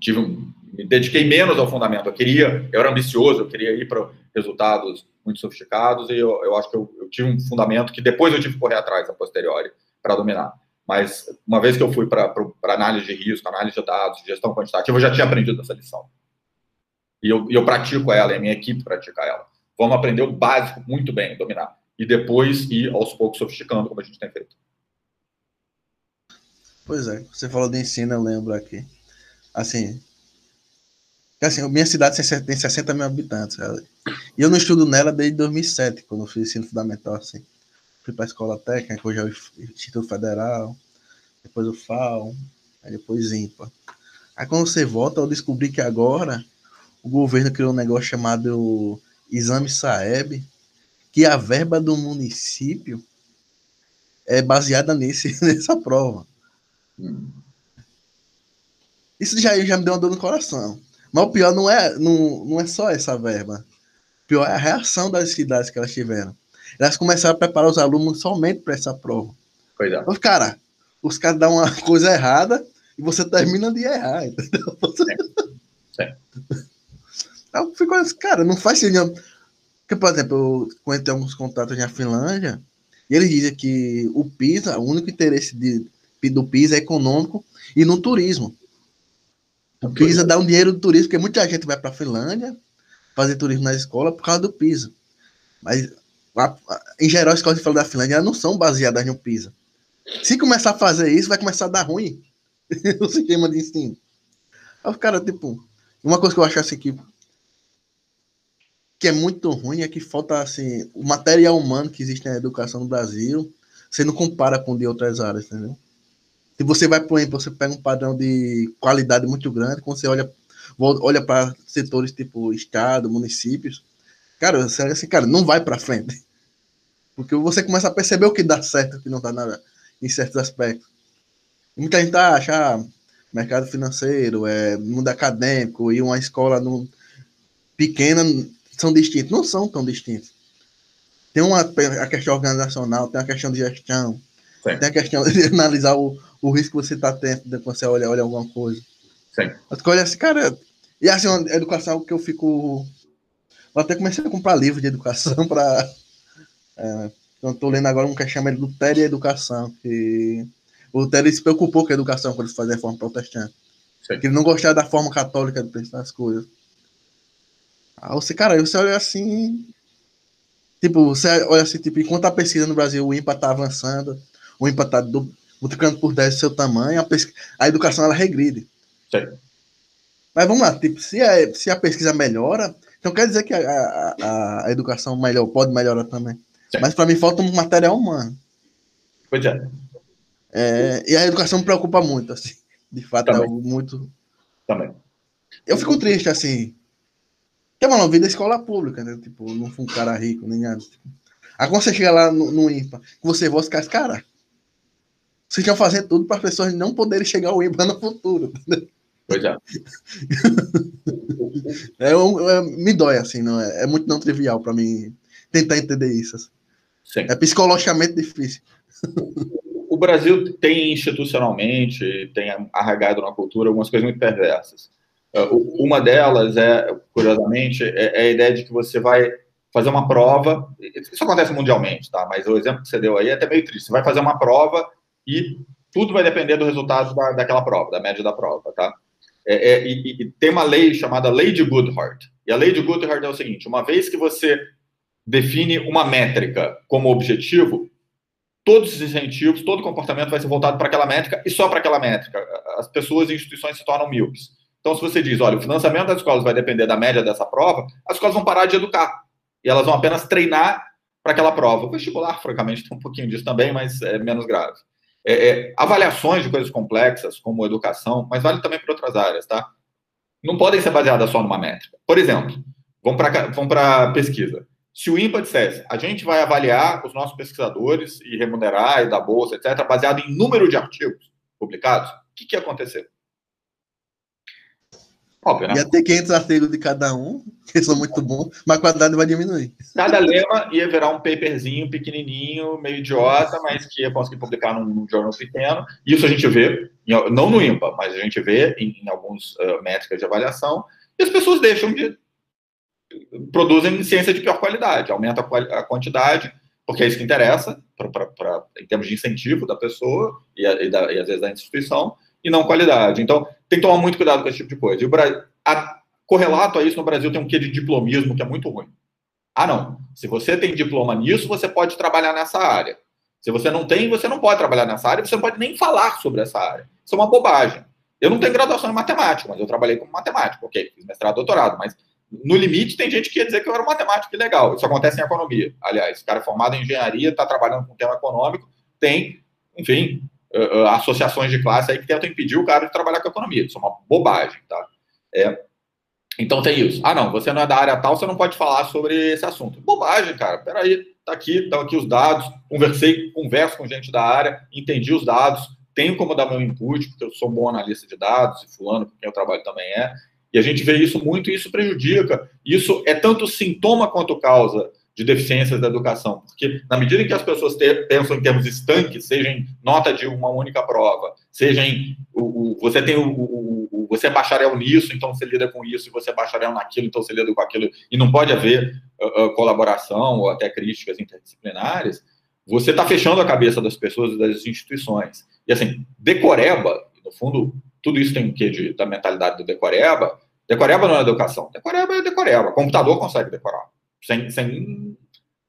S2: Tive um, me dediquei menos ao fundamento. Eu queria, eu era ambicioso, eu queria ir para resultados muito sofisticados e eu, eu acho que eu, eu, tive um fundamento que depois eu tive que correr atrás, a posteriori, para dominar. Mas uma vez que eu fui para análise de risco, análise de dados, gestão quantitativa, eu já tinha aprendido essa lição. E eu, eu pratico ela, e a minha equipe pratica ela. Vamos aprender o básico muito bem, dominar. E depois ir aos poucos sofisticando, como a gente tem feito.
S1: Pois é, você falou de ensino, eu lembro aqui. Assim, assim minha cidade tem 60 mil habitantes. E eu não estudo nela desde 2007, quando eu fiz ensino fundamental, assim. Fui para a escola técnica, hoje é o Instituto Federal, depois o FAO, aí depois IMPA. Aí quando você volta, eu descobri que agora o governo criou um negócio chamado Exame Saeb, que a verba do município é baseada nesse, <laughs> nessa prova. Hum. Isso já, já me deu uma dor no coração. Mas o pior não é, não, não é só essa verba. O pior é a reação das cidades que elas tiveram. Elas começaram a preparar os alunos somente para essa prova.
S2: Pois é.
S1: Mas, cara, os caras dão uma <laughs> coisa errada e você termina de errar, entendeu? Sim. Sim. Eu fico assim, cara, não faz sentido. Porque, por exemplo, eu tenho alguns contatos na Finlândia, e eles dizem que o PISA, o único interesse de, do PISA é econômico e no turismo. O PISA dá um dinheiro do turismo, porque muita gente vai para a Finlândia fazer turismo na escola por causa do PISA. Mas, em geral, as escolas de da Finlândia não são baseadas no PISA. Se começar a fazer isso, vai começar a dar ruim <laughs> o sistema de ensino. Aí o cara, tipo, uma coisa que eu acho assim que que é muito ruim é que falta assim, o material humano que existe na educação no Brasil, você não compara com de outras áreas, entendeu? Se você vai por exemplo, você pega um padrão de qualidade muito grande, quando você olha olha para setores tipo estado, municípios, cara, você assim, cara, não vai para frente. Porque você começa a perceber o que dá certo e o que não dá nada em certos aspectos. Muita gente acha ah, mercado financeiro, é, mundo acadêmico e uma escola no, pequena são distintos. Não são tão distintos. Tem uma a questão organizacional, tem a questão de gestão, Sim. tem a questão de <laughs> analisar o, o risco que você está tendo quando você olha, olha alguma coisa.
S2: Sim.
S1: Olha assim, cara, e assim, uma educação que eu fico. Eu até comecei a comprar livros de educação <laughs> para. É, eu estou lendo agora um que chama do Terry Educação, que o se preocupou com a educação quando ele fazia a forma protestante. Sim. Que ele não gostava da forma católica de pensar as coisas. Aí você, cara, você olha assim. Tipo, você olha assim, tipo, enquanto a pesquisa no Brasil, o IMPA tá avançando, o ímpar está multiplicando por 10 o seu tamanho, a, pesqu... a educação ela regride. Sim. Mas vamos lá, tipo, se a, se a pesquisa melhora, então quer dizer que a, a, a educação melhor, pode melhorar também. Sim. Mas para mim falta um material humano.
S2: Pois é.
S1: é. E a educação me preocupa muito, assim. De fato, é também. é algo muito.
S2: Também.
S1: Eu fico triste, assim. Que é uma vida escola pública, né? Tipo, não fui um cara rico, nem nada. Tipo. Aí quando você chega lá no, no IMPA, você vê os caras, cara, vocês estão fazendo tudo para as pessoas não poderem chegar ao IMPA no futuro. <laughs> Entendeu?
S2: Pois é. <laughs>
S1: é, é, me dói, assim, não é, é muito não trivial para mim tentar entender isso. Assim. Sim. É psicologicamente difícil.
S2: O Brasil tem institucionalmente, tem arraigado na cultura algumas coisas muito perversas. É, uma delas é, curiosamente, é, é a ideia de que você vai fazer uma prova. Isso acontece mundialmente, tá? Mas o exemplo que você deu aí é até meio triste. Você vai fazer uma prova e tudo vai depender do resultado da, daquela prova, da média da prova, tá? É, é, e, e, tem uma lei chamada Lei de Goodhart. E a Lei de Goodhart é o seguinte: uma vez que você define uma métrica como objetivo, todos os incentivos, todo comportamento vai ser voltado para aquela métrica e só para aquela métrica. As pessoas e instituições se tornam míopes. Então, se você diz, olha, o financiamento das escolas vai depender da média dessa prova, as escolas vão parar de educar. E elas vão apenas treinar para aquela prova. O vestibular, francamente, tem um pouquinho disso também, mas é menos grave é, é, avaliações de coisas complexas, como educação, mas vale também para outras áreas, tá? Não podem ser baseadas só numa métrica. Por exemplo, vamos para pesquisa. Se o IMPA dissesse, a gente vai avaliar os nossos pesquisadores e remunerar e dar bolsa, etc., baseado em número de artigos publicados, o que, que ia acontecer?
S1: Óbvio, né? Ia ter 500 artigos de cada um, <laughs> que são muito bons, mas a qualidade vai diminuir.
S2: Cada lema ia virar um paperzinho pequenininho, meio idiota, mas que ia conseguir publicar num, num jornal pequeno. Isso a gente vê, não no IMPA, mas a gente vê em, em alguns uh, métricas de avaliação, e as pessoas deixam de. Produzem ciência de pior qualidade, aumenta a, quantidade, porque é isso que interessa, pra, pra, pra, em termos de incentivo da pessoa e, e, da, e às vezes da instituição, e não qualidade. Então, tem que tomar muito cuidado com esse tipo de coisa. E o Brasil, a, correlato a isso, no Brasil tem um quê de diplomismo que é muito ruim. Ah, não. Se você tem diploma nisso, você pode trabalhar nessa área. Se você não tem, você não pode trabalhar nessa área, você não pode nem falar sobre essa área. Isso é uma bobagem. Eu não tenho graduação em matemática, mas eu trabalhei como matemático, ok, fiz mestrado, doutorado, mas no limite tem gente que ia dizer que eu era um matemático legal. Isso acontece em economia. Aliás, o cara é formado em engenharia, está trabalhando com tema econômico, tem, enfim, uh, associações de classe aí que tentam impedir o cara de trabalhar com economia. Isso é uma bobagem, tá? É, então tem isso. Ah, não, você não é da área tal, você não pode falar sobre esse assunto. Bobagem, cara. Peraí, tá aqui, estão aqui os dados. Conversei, converso com gente da área, entendi os dados, tenho como dar meu input, porque eu sou um bom analista de dados, e fulano, com quem eu trabalho também é. E a gente vê isso muito e isso prejudica. Isso é tanto sintoma quanto causa de deficiências da educação. Porque, na medida em que as pessoas ter, pensam em termos estanques, seja em nota de uma única prova, seja em. O, o você tem o, o, o, Você é bacharel nisso, então você lida com isso, e você é bacharel naquilo, então você lida com aquilo, e não pode haver uh, colaboração ou até críticas interdisciplinares, você está fechando a cabeça das pessoas e das instituições. E assim, decoreba, no fundo, tudo isso tem o quê de, da mentalidade do decoreba? Decoreba não é educação, decoreba é decoreba. computador consegue decorar sem, sem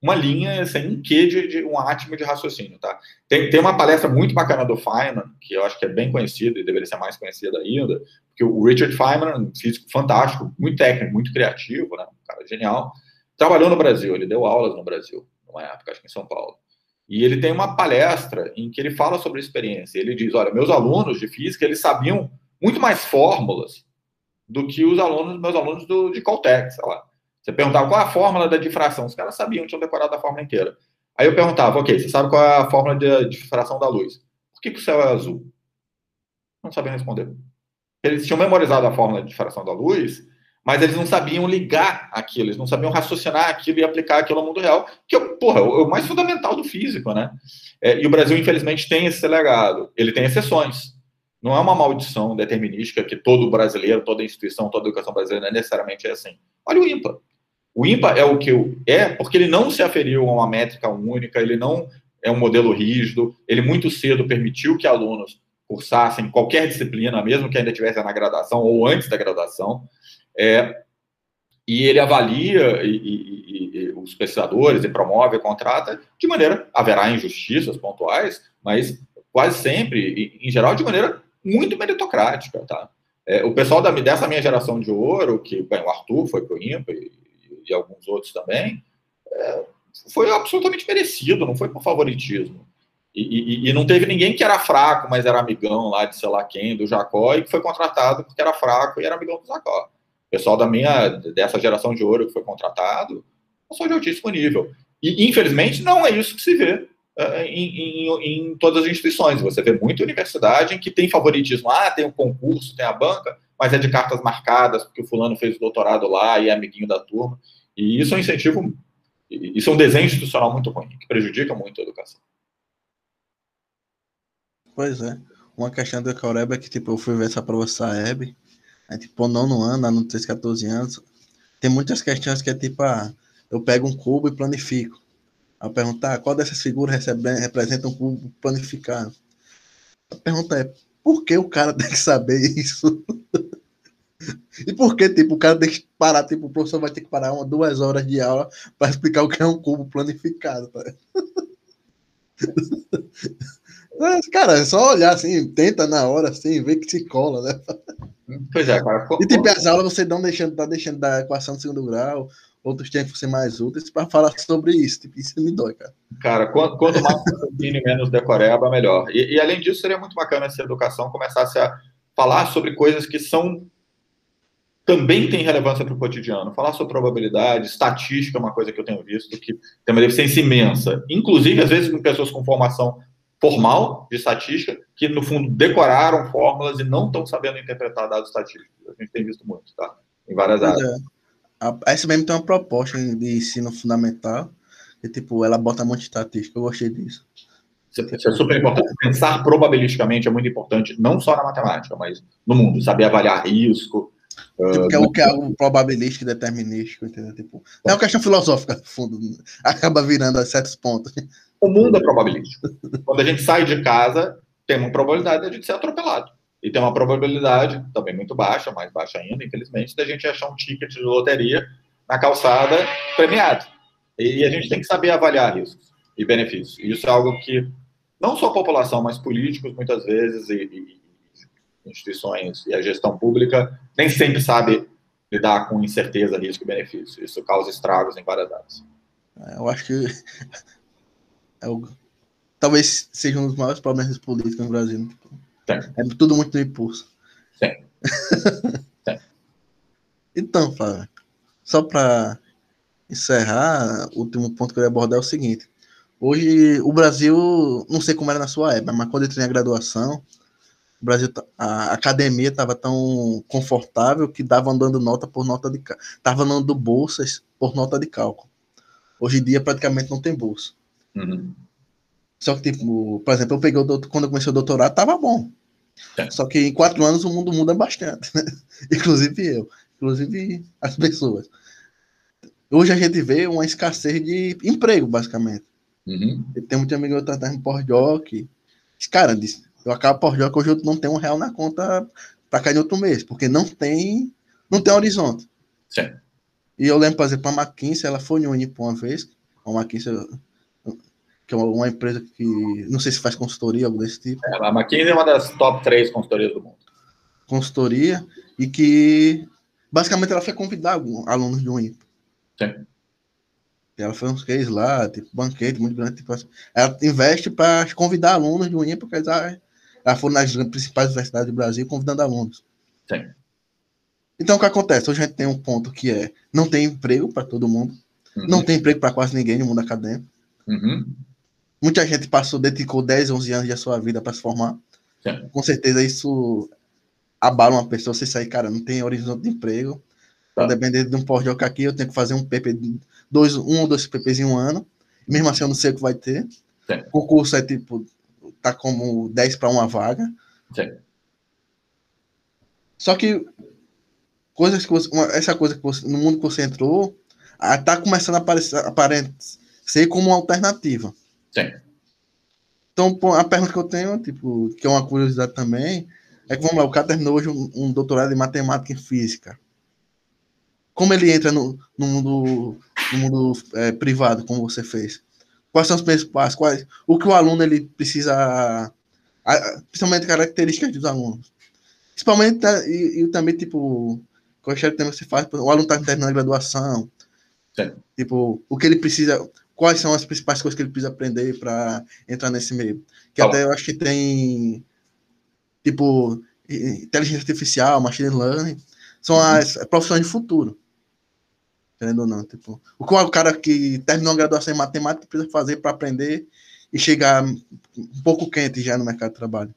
S2: uma linha, sem um quê de, de, um átimo de raciocínio, tá? Tem, tem uma palestra muito bacana do Feynman, que eu acho que é bem conhecido e deveria ser mais conhecido ainda, porque o Richard Feynman, físico fantástico, muito técnico, muito criativo, né? Um cara genial, trabalhou no Brasil, ele deu aulas no Brasil, numa época, acho que em São Paulo. E ele tem uma palestra em que ele fala sobre a experiência. Ele diz, olha, meus alunos de física, eles sabiam muito mais fórmulas do que os alunos, meus alunos do, de Caltech, sei lá. Você perguntava qual é a fórmula da difração. Os caras sabiam, tinham decorado a fórmula inteira. Aí eu perguntava, ok, você sabe qual é a fórmula de difração da luz? Por que, que o céu é azul? Não sabiam responder. Eles tinham memorizado a fórmula de difração da luz, mas eles não sabiam ligar aquilo, eles não sabiam raciocinar aquilo e aplicar aquilo ao mundo real, que é, porra, é o mais fundamental do físico, né? É, e o Brasil, infelizmente, tem esse legado. Ele tem exceções. Não é uma maldição determinística que todo brasileiro, toda instituição, toda educação brasileira necessariamente é assim. Olha o IMPA. O IMPA é o que é porque ele não se aferiu a uma métrica única, ele não é um modelo rígido, ele muito cedo permitiu que alunos cursassem qualquer disciplina, mesmo que ainda estivesse na graduação ou antes da graduação, é, e ele avalia e, e, e, os pesquisadores e promove, contrata, de maneira, haverá injustiças pontuais, mas quase sempre, em geral, de maneira muito meritocrática, tá? É, o pessoal da, dessa minha geração de ouro, que bem, o Arthur foi para o IMPA e, e, alguns outros também, é, foi absolutamente merecido, não foi por favoritismo. E, e, e, não teve ninguém que era fraco, mas era amigão lá de sei lá quem, do Jacó, e que foi contratado porque era fraco e era amigão do Jacó. Pessoal da minha, dessa geração de ouro que foi contratado, pessoal de altíssimo nível. E, infelizmente, não é isso que se vê uh, em, em, em, todas as instituições. Você vê muita universidade em que tem favoritismo. Ah, tem o um concurso, tem a banca, mas é de cartas marcadas, porque o fulano fez o doutorado lá e é amiguinho da turma. E isso é um incentivo, isso é um desenho institucional muito ruim, que prejudica muito a educação.
S1: Pois é. Uma questão do Ecoreba é que, tipo, eu fui ver essa prova Saeb, aí, tipo, nono ano, no 13, 14 anos, tem muitas questões que é, tipo, ah, eu pego um cubo e planifico. A perguntar ah, qual dessas figuras recebe, representa um cubo planificado. A pergunta é, por que o cara <laughs> tem que saber isso? <laughs> e por que, tipo, o cara tem que parar, tipo, o professor vai ter que parar uma, duas horas de aula para explicar o que é um cubo planificado, tá? <laughs> Mas, cara, é só olhar assim, tenta na hora, assim, ver que se cola, né?
S2: Pois é, cara.
S1: E tipo, as aulas você não deixando, tá deixando da equação de segundo grau, outros tempos ser mais úteis para falar sobre isso. Tipo, isso me dói, cara.
S2: Cara, quanto, quanto mais e menos decoreba, melhor. E, e, além disso, seria muito bacana essa educação começasse a falar sobre coisas que são também tem relevância para o cotidiano. Falar sobre probabilidade, estatística é uma coisa que eu tenho visto que tem uma deficiência imensa. Inclusive, às vezes, com pessoas com formação formal de estatística, que no fundo decoraram fórmulas e não estão sabendo interpretar dados estatísticos. A gente tem visto muito, tá? Em várias áreas. É.
S1: A SBM tem uma proposta de ensino fundamental, e tipo, ela bota muito estatística. Eu gostei disso.
S2: Isso é super importante. Pensar probabilisticamente é muito importante, não só na matemática, mas no mundo. Saber avaliar risco.
S1: Tipo, uh, que é o que é o probabilístico e determinístico, entendeu? Tipo, é uma questão filosófica, no fundo. Acaba virando a certos pontos.
S2: O mundo é probabilístico. Quando a gente sai de casa, tem uma probabilidade de a gente ser atropelado. E tem uma probabilidade, também muito baixa, mais baixa ainda, infelizmente, da gente achar um ticket de loteria na calçada premiado. E a gente tem que saber avaliar riscos e benefícios. E isso é algo que não só a população, mas políticos, muitas vezes, e, e instituições e a gestão pública nem sempre sabe lidar com incerteza, risco e benefício. Isso causa estragos em várias áreas.
S1: É, eu acho que é o, talvez seja um dos maiores problemas políticos no Brasil. Né? É tudo muito no impulso. <laughs> Então, Flávio, só para encerrar, o último ponto que eu ia abordar é o seguinte. Hoje, o Brasil, não sei como era na sua época, mas quando eu tinha a graduação, o Brasil, a academia estava tão confortável que dava andando nota por nota de estava dando bolsas por nota de cálculo. Hoje em dia praticamente não tem bolsa.
S2: Uhum.
S1: Só que, tipo, por exemplo, eu peguei o doutor, quando eu comecei o doutorado, tava bom. É. Só que em quatro anos o mundo muda bastante, né? <laughs> Inclusive eu, inclusive as pessoas. Hoje a gente vê uma escassez de emprego, basicamente.
S2: Uhum.
S1: Tem muito amigo que tá em pós-doc. Cara, disse, eu acabo pós-doc, hoje eu não tenho um real na conta para cair em outro mês, porque não tem, não tem horizonte.
S2: Sim.
S1: E eu lembro, por exemplo, a McKinsey, ela foi em Unipo uma vez, a McKinsey que é uma empresa que não sei se faz consultoria, algo desse tipo.
S2: É, a McKinsey é uma das top três consultorias do mundo.
S1: Consultoria, e que basicamente ela foi convidar alunos de um IPA.
S2: Sim.
S1: Ela foi uns cases lá, tipo, banquete muito grande. Tipo, ela investe para convidar alunos de um IPA, porque ela, ela foi nas principais universidades do Brasil convidando alunos.
S2: Sim.
S1: Então, o que acontece? Hoje a gente tem um ponto que é: não tem emprego para todo mundo, uhum. não tem emprego para quase ninguém no mundo acadêmico.
S2: Uhum.
S1: Muita gente passou, dedicou 10, 11 anos da sua vida para se formar.
S2: Sim.
S1: Com certeza isso abala uma pessoa. Você sair, cara, não tem horizonte de emprego. Tá. Dependendo de um pós-doc aqui, eu tenho que fazer um PP, dois, um ou dois PPs em um ano. Mesmo assim, eu não sei o que vai ter.
S2: Sim.
S1: O curso é tipo, tá como 10 para uma vaga.
S2: Sim.
S1: Só que coisas que você, uma, essa coisa que você, no mundo que você entrou, tá começando a aparecer, aparecer como uma alternativa.
S2: Sim.
S1: Então, a pergunta que eu tenho, tipo, que é uma curiosidade também, é que, vamos lá, o cara terminou hoje um, um doutorado em matemática e física. Como ele entra no, no mundo no mundo é, privado, como você fez? Quais são os passos? Quais, o que o aluno ele precisa, principalmente características dos alunos. Principalmente, e, e também, tipo, qual é o tema que você faz? O aluno está terminando a graduação. Sim. Tipo, o que ele precisa, quais são as principais coisas que ele precisa aprender para entrar nesse meio? Que até eu acho que tem, tipo, inteligência artificial, machine learning, são uhum. as profissões de futuro. Entendeu ou não? Tipo, o que o cara que terminou a graduação em matemática precisa fazer para aprender e chegar um pouco quente já no mercado de trabalho?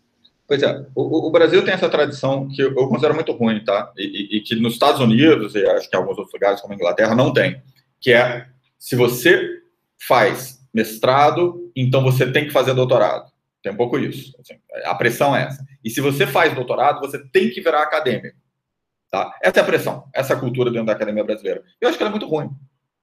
S2: Pois é, o, o, Brasil tem essa tradição que eu considero muito ruim, tá? E, e, e, que nos Estados Unidos, e acho que em alguns outros lugares, como a Inglaterra, não tem. Que é, se você faz mestrado, então você tem que fazer doutorado. Tem um pouco isso. Assim, a pressão é essa. E se você faz doutorado, você tem que virar acadêmico. Tá? Essa é a pressão, essa é a cultura dentro da academia brasileira. Eu acho que ela é muito ruim.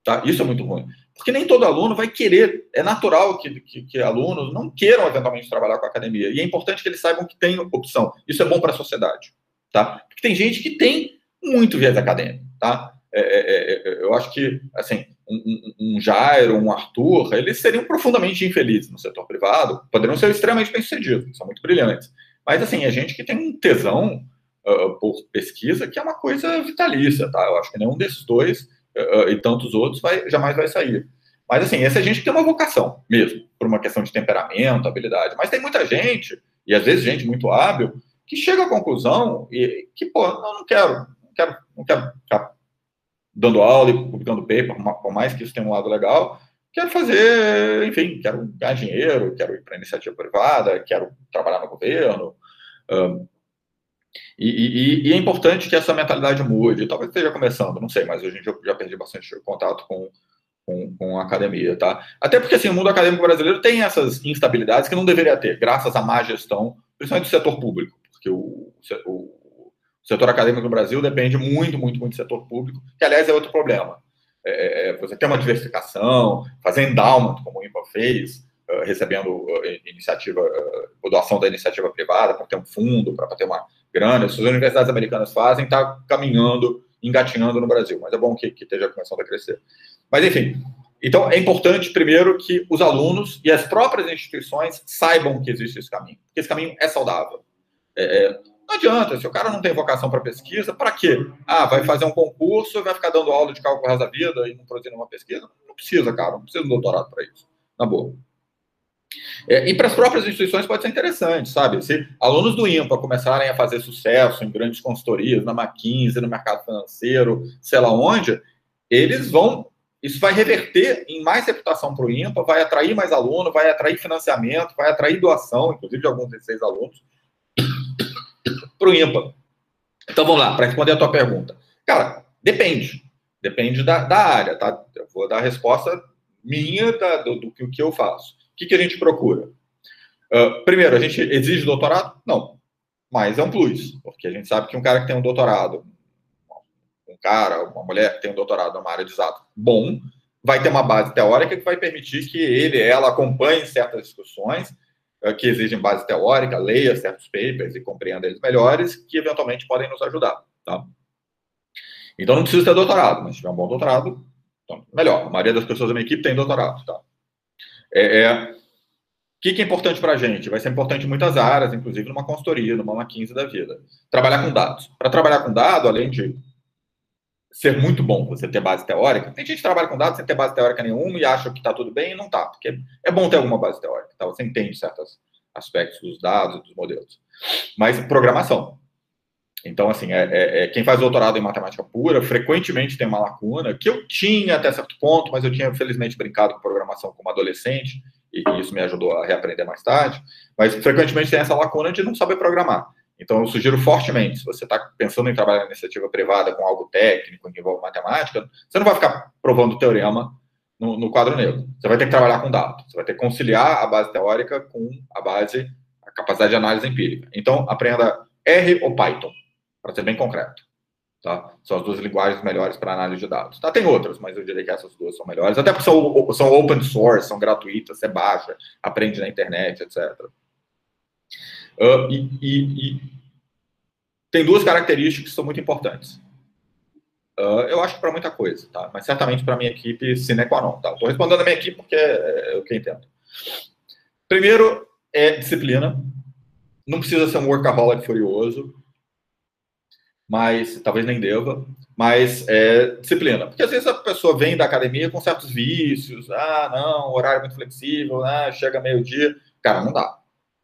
S2: Tá? Isso é muito ruim. Porque nem todo aluno vai querer. É natural que, que, que alunos não queiram eventualmente trabalhar com a academia. E é importante que eles saibam que tem opção. Isso é bom para a sociedade. Tá? Porque tem gente que tem muito viés acadêmico. Tá? É, é, é, é eu acho que, assim, um, um Jairo, um Arthur, eles seriam profundamente infelizes no setor privado, poderiam ser extremamente bem-sucedidos, são muito brilhantes. Mas, assim, a gente que tem um tesão uh, por pesquisa que é uma coisa vitalícia, tá? Eu acho que nenhum desses dois uh, e tantos outros vai, jamais vai sair. Mas, assim, essa gente tem uma vocação mesmo, por uma questão de temperamento, habilidade. Mas tem muita gente, e às vezes gente muito hábil, que chega à conclusão e que, pô, não, não quero, não quero, não quero ficar dando aula e publicando paper, por mais que isso tenha um lado legal, quero fazer, enfim, quero ganhar dinheiro, quero ir para iniciativa privada, quero trabalhar no governo. Um, e, e, e, é importante que essa mentalidade mude. Talvez esteja começando, não sei, mas hoje em dia eu já perdi bastante contato com, com, com, a academia, tá? Até porque, assim, o mundo acadêmico brasileiro tem essas instabilidades que não deveria ter, graças à má gestão, principalmente do setor público, porque o, o o setor acadêmico no Brasil depende muito, muito, muito do setor público, que, aliás, é outro problema. É, é você tem uma diversificação, fazer endowment, como o IMPA fez, uh, recebendo uh, iniciativa, uh, doação da iniciativa privada, para ter um fundo, para ter uma grana. Isso as universidades americanas fazem, está caminhando, engatinhando no Brasil, mas é bom que, que esteja começando a crescer. Mas, enfim, então, é importante, primeiro, que os alunos e as próprias instituições saibam que existe esse caminho, que esse caminho é saudável. É, é, não adianta, se o cara não tem vocação para pesquisa, para quê? Ah, vai fazer um concurso, vai ficar dando aula de cálculo resto da vida e não produzir uma pesquisa? Não precisa, cara, não precisa de um doutorado para isso, na boa. É, e para as próprias instituições pode ser interessante, sabe? Se alunos do IMPA começarem a fazer sucesso em grandes consultorias, na McKinsey, no mercado financeiro, sei lá onde, eles vão. Isso vai reverter em mais reputação para o IMPA, vai atrair mais aluno, vai atrair financiamento, vai atrair doação, inclusive de alguns desses alunos para o ímpar. Então vamos lá, para responder a tua pergunta. Cara, depende. Depende da, da área, tá? Eu vou dar a resposta minha da, do, do, que eu faço. O que, que a gente procura? Uh, primeiro, a gente exige doutorado? Não. Mas é um plus, porque a gente sabe que um cara que tem um doutorado, um cara, uma mulher que tem um doutorado numa área de exato bom, vai ter uma base teórica que vai permitir que ele, ela acompanhe certas discussões que exigem base teórica, leia certos papers e compreenda eles melhores, que eventualmente podem nos ajudar. Tá? Então não precisa ter doutorado, mas se tiver um bom doutorado, então, melhor. A maioria das pessoas da minha equipe tem doutorado. Tá? É, é... O que, que é importante para a gente? Vai ser importante em muitas áreas, inclusive numa consultoria, numa McKinsey da vida. Trabalhar com dados. Para trabalhar com dado, além de ser muito bom você ter base teórica. Tem gente que trabalha com dados sem ter base teórica nenhuma e acha que está tudo bem e não está, porque é bom ter alguma base teórica, tá? você entende certos aspectos dos dados dos modelos. Mas programação. Então, assim, é, é, é, quem faz doutorado em matemática pura frequentemente tem uma lacuna que eu tinha até certo ponto, mas eu tinha, felizmente, brincado com programação como adolescente e isso me ajudou a reaprender mais tarde. Mas frequentemente tem essa lacuna de não saber programar. Então, eu sugiro fortemente, se você está pensando em trabalhar em iniciativa privada com algo técnico, que envolve matemática, você não vai ficar provando teorema no, no, quadro negro. Você vai ter que trabalhar com dados. Você vai ter que conciliar a base teórica com a base, a capacidade de análise empírica. Então, aprenda R ou Python, para ser bem concreto. Tá? São as duas linguagens melhores para análise de dados. Tá, tem outras, mas eu diria que essas duas são melhores. Até porque são, são open source, são gratuitas, você baixa, aprende na internet, etc. E, e, e, tem duas características que são muito importantes. Uh, eu acho que para muita coisa, tá? Mas certamente para minha equipe, sine qua non, tá? Estou respondendo a minha equipe porque é, é o que eu entendo. Primeiro é disciplina. Não precisa ser um workaholic furioso, mas talvez nem deva, mas é disciplina. Porque às vezes a pessoa vem da academia com certos vícios, ah, não, horário muito flexível, né, chega meio-dia. Cara, não dá.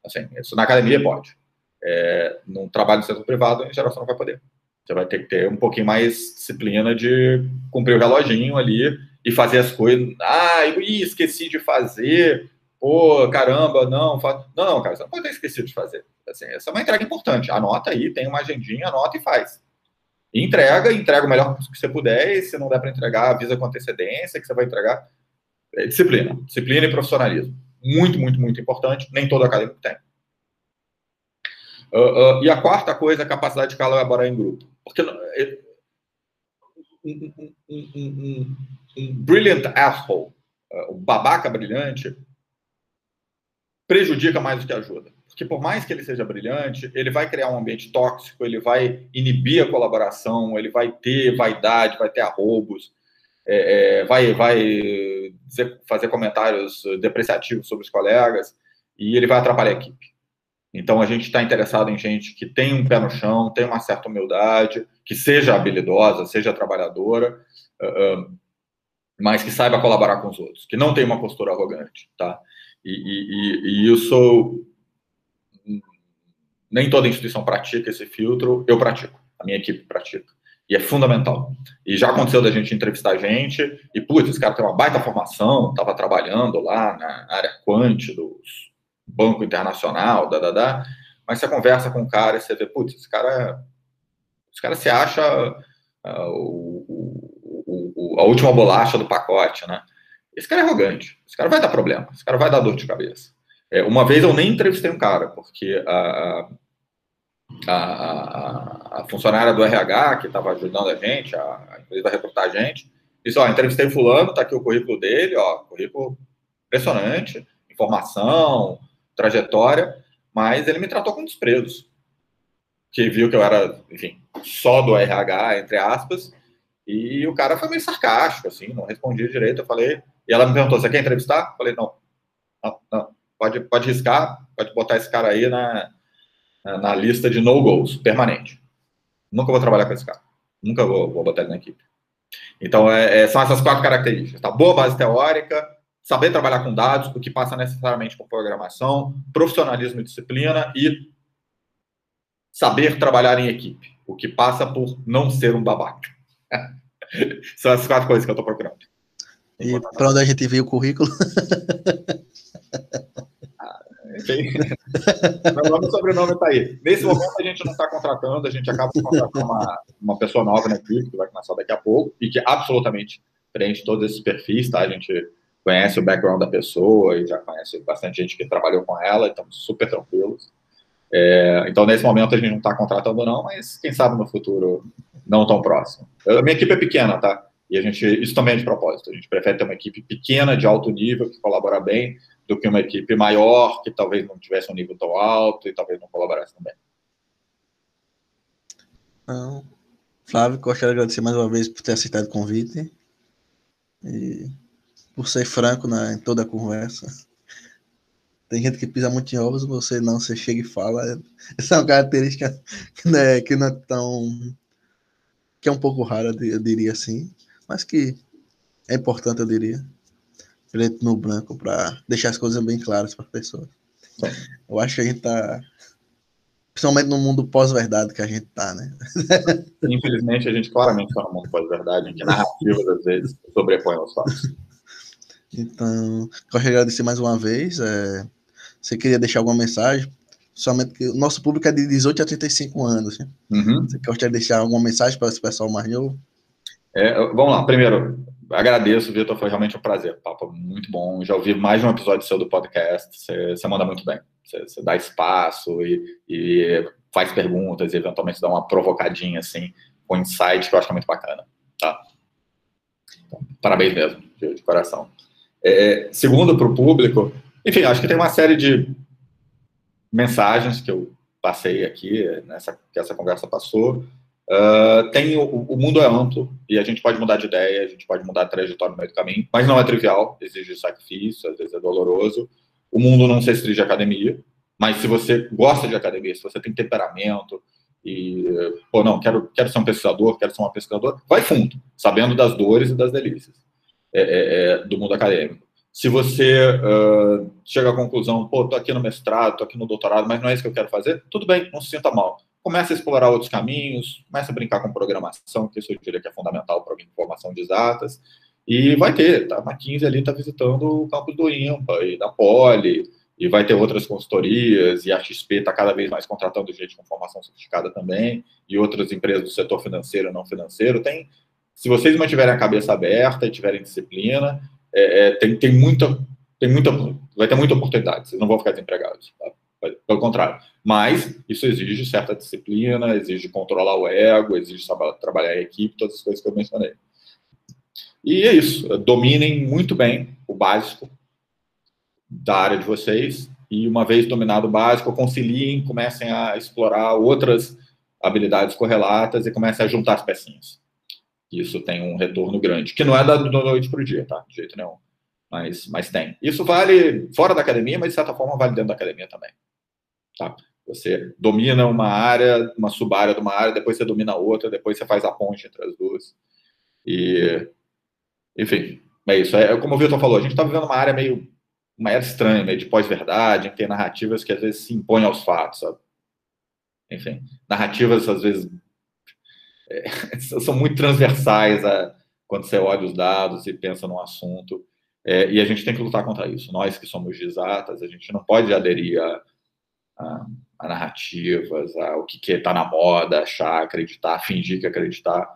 S2: Assim, isso na academia pode. É, num trabalho no setor privado, em geral, você não vai poder. Você vai ter que ter um pouquinho mais disciplina de cumprir o reloginho ali e fazer as coisas. Ah, eu esqueci de fazer. Pô, caramba, não. Faz... Não, não, cara, você não pode ter esquecido de fazer. Assim, essa é uma entrega importante. Anota aí, tem uma agendinha, anota e faz. E entrega, entrega o melhor que você puder, e se não der para entregar, avisa com antecedência que você vai entregar. É disciplina. Disciplina e profissionalismo. Muito, muito, muito importante. Nem todo acadêmico tem. Uh, uh, e a quarta coisa é a capacidade de colaborar em grupo. Porque é, um, um, um, um brilliant asshole, o babaca brilhante, prejudica mais do que ajuda. Porque por mais que ele seja brilhante, ele vai criar um ambiente tóxico, ele vai inibir a colaboração, ele vai ter vaidade, vai ter arrobos, é, é, vai, vai dizer, fazer comentários depreciativos sobre os colegas e ele vai atrapalhar a equipe. Então a gente está interessado em gente que tem um pé no chão, tem uma certa humildade, que seja habilidosa, seja trabalhadora, uh, mas que saiba colaborar com os outros, que não tenha uma postura arrogante, tá? E, e, e isso nem toda instituição pratica esse filtro, eu pratico, a minha equipe pratica. E é fundamental. E já aconteceu da gente entrevistar gente e, putz, esse cara tem uma baita formação, estava trabalhando lá na área quant do Banco Internacional, da, da, da, mas você conversa com o cara e você vê, putz, esse cara, esse cara se acha uh, o, o, a última bolacha do pacote, né? Esse cara é arrogante, esse cara vai dar problema, esse cara vai dar dor de cabeça. É, uma vez eu nem entrevistei um cara, porque a, a, a, a funcionária do RH que estava ajudando a gente, a, a empresa recrutar a gente, disse, ó, entrevistei fulano, tá aqui o currículo dele, ó, currículo impressionante, informação, trajetória, mas ele me tratou com desprezo. Que viu que eu era, enfim, só do RH, entre aspas, e o cara foi meio sarcástico, assim, não respondia direito. Eu falei, e ela me perguntou: você quer entrevistar? Eu falei, não, não, não. Pode, pode riscar, pode botar esse cara aí na, na, na lista de no-goals, permanente. Nunca vou trabalhar com esse cara. Nunca vou, vou botar ele na equipe. Então, é, é, são essas quatro características. Tá? Boa base teórica, saber trabalhar com dados, o que passa necessariamente por programação, profissionalismo e disciplina e saber trabalhar em equipe, o que passa por não ser um babaca. <laughs> São as quatro coisas que eu estou procurando.
S1: E para onde a gente viu o currículo? <laughs>
S2: Meu nome e sobrenome está aí. Nesse momento a gente não está contratando, a gente acaba de contratar uma, uma pessoa nova na equipe, que vai começar daqui a pouco, e que absolutamente preenche todos esses perfis, tá? A gente conhece o background da pessoa e já conhece bastante gente que trabalhou com ela, estamos super tranquilos. É, então, nesse momento, a gente não está contratando, não, mas quem sabe no futuro não tão próximo. A minha equipe é pequena, tá? E a gente, isso também é de propósito. A gente prefere ter uma equipe pequena, de alto nível, que colabora bem, do que uma equipe maior, que talvez não tivesse um nível tão alto e talvez não colaborasse também.
S1: Não. Flávio, gostaria de agradecer mais uma vez por ter aceitado o convite. E por ser franco na, em toda a conversa. Tem gente que pisa muito em ovos, você não, você chega e fala. Essa é uma característica né, que não é tão. que é um pouco rara, eu diria assim, mas que é importante, eu diria. Preto no branco, para deixar as coisas bem claras para as pessoas. Eu acho que a gente tá. Principalmente no mundo pós-verdade que a gente tá, né? <laughs>
S2: Infelizmente, a gente claramente está no mundo pós-verdade, em que narrativas, às vezes, sobrepõem os fatos.
S1: Então, gostaria de agradecer mais uma vez. É, você queria deixar alguma mensagem? Somente que o nosso público é de 18 a 35 anos. Né? Uhum. Você gostaria de deixar alguma mensagem para esse pessoal mais novo?
S2: É, vamos lá. Primeiro, agradeço, Vitor. Foi realmente um prazer. Papo muito bom. Já ouvi mais de um episódio seu do podcast. Você, manda muito bem. Você, dá espaço e, e, faz perguntas e eventualmente dá uma provocadinha assim, com insight que eu acho é muito bacana. Tá? Então, parabéns mesmo, de, de coração. É, segundo, para o público, enfim, acho que tem uma série de mensagens que eu passei aqui, nessa, que essa conversa passou. Uh, tem o, o, mundo é amplo e a gente pode mudar de ideia, a gente pode mudar a trajetória no meio do caminho, mas não é trivial, exige sacrifício, às vezes é doloroso. O mundo não se restringe à academia, mas se você gosta de academia, se você tem temperamento e, pô, não, quero, quero ser um pesquisador, quero ser uma pesquisadora, vai fundo, sabendo das dores e das delícias é, é, é do mundo acadêmico. Se você uh, chega à conclusão, pô, tô aqui no mestrado, tô aqui no doutorado, mas não é isso que eu quero fazer, tudo bem, não se sinta mal começa a explorar outros caminhos, começa a brincar com programação, que isso eu diria que é fundamental para a informação de exatas, e vai ter, tá? A 15 ali está visitando o campus do IMPA e da Poli, e vai ter outras consultorias, e a XP está cada vez mais contratando gente com formação sofisticada também, e outras empresas do setor financeiro e não financeiro. Tem, se vocês mantiverem a cabeça aberta e tiverem disciplina, é, é, tem, tem muita, tem muita, vai ter muita oportunidade, vocês não vão ficar desempregados, tá? Pelo contrário. Mas isso exige certa disciplina, exige controlar o ego, exige trabalhar em equipe, todas as coisas que eu mencionei. E é isso. Dominem muito bem o básico da área de vocês. E uma vez dominado o básico, conciliem, comecem a explorar outras habilidades correlatas e comecem a juntar as pecinhas. Isso tem um retorno grande, que não é da noite para o dia, tá? De jeito nenhum. Mas, mas tem. Isso vale fora da academia, mas de certa forma vale dentro da academia também. Tá? Você domina uma área, uma sub-área de uma área, depois você domina outra, depois você faz a ponte entre as duas. E, enfim, é isso. É, como o Vitor falou, a gente está vivendo uma área meio, uma era estranha, meio de pós-verdade, que tem narrativas que às vezes se impõem aos fatos, sabe? Enfim, narrativas às vezes é, <laughs> são muito transversais a, quando você olha os dados e pensa num assunto. É, e a gente tem que lutar contra isso. Nós que somos exatas, a gente não pode aderir a a, narrativas, a, o que está na moda, achar, acreditar, fingir que acreditar.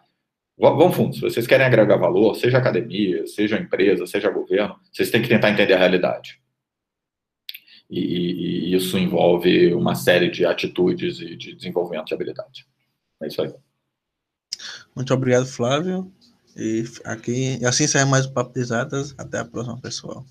S2: Vamos fundo. Se vocês querem agregar valor, seja academia, seja empresa, seja governo, vocês têm que tentar entender a realidade. E, e, e isso envolve uma série de atitudes e de desenvolvimento de habilidade. É isso aí.
S1: Muito obrigado, Flávio. E aqui, assim sai mais o Papo de Exatas. Até a próxima, pessoal.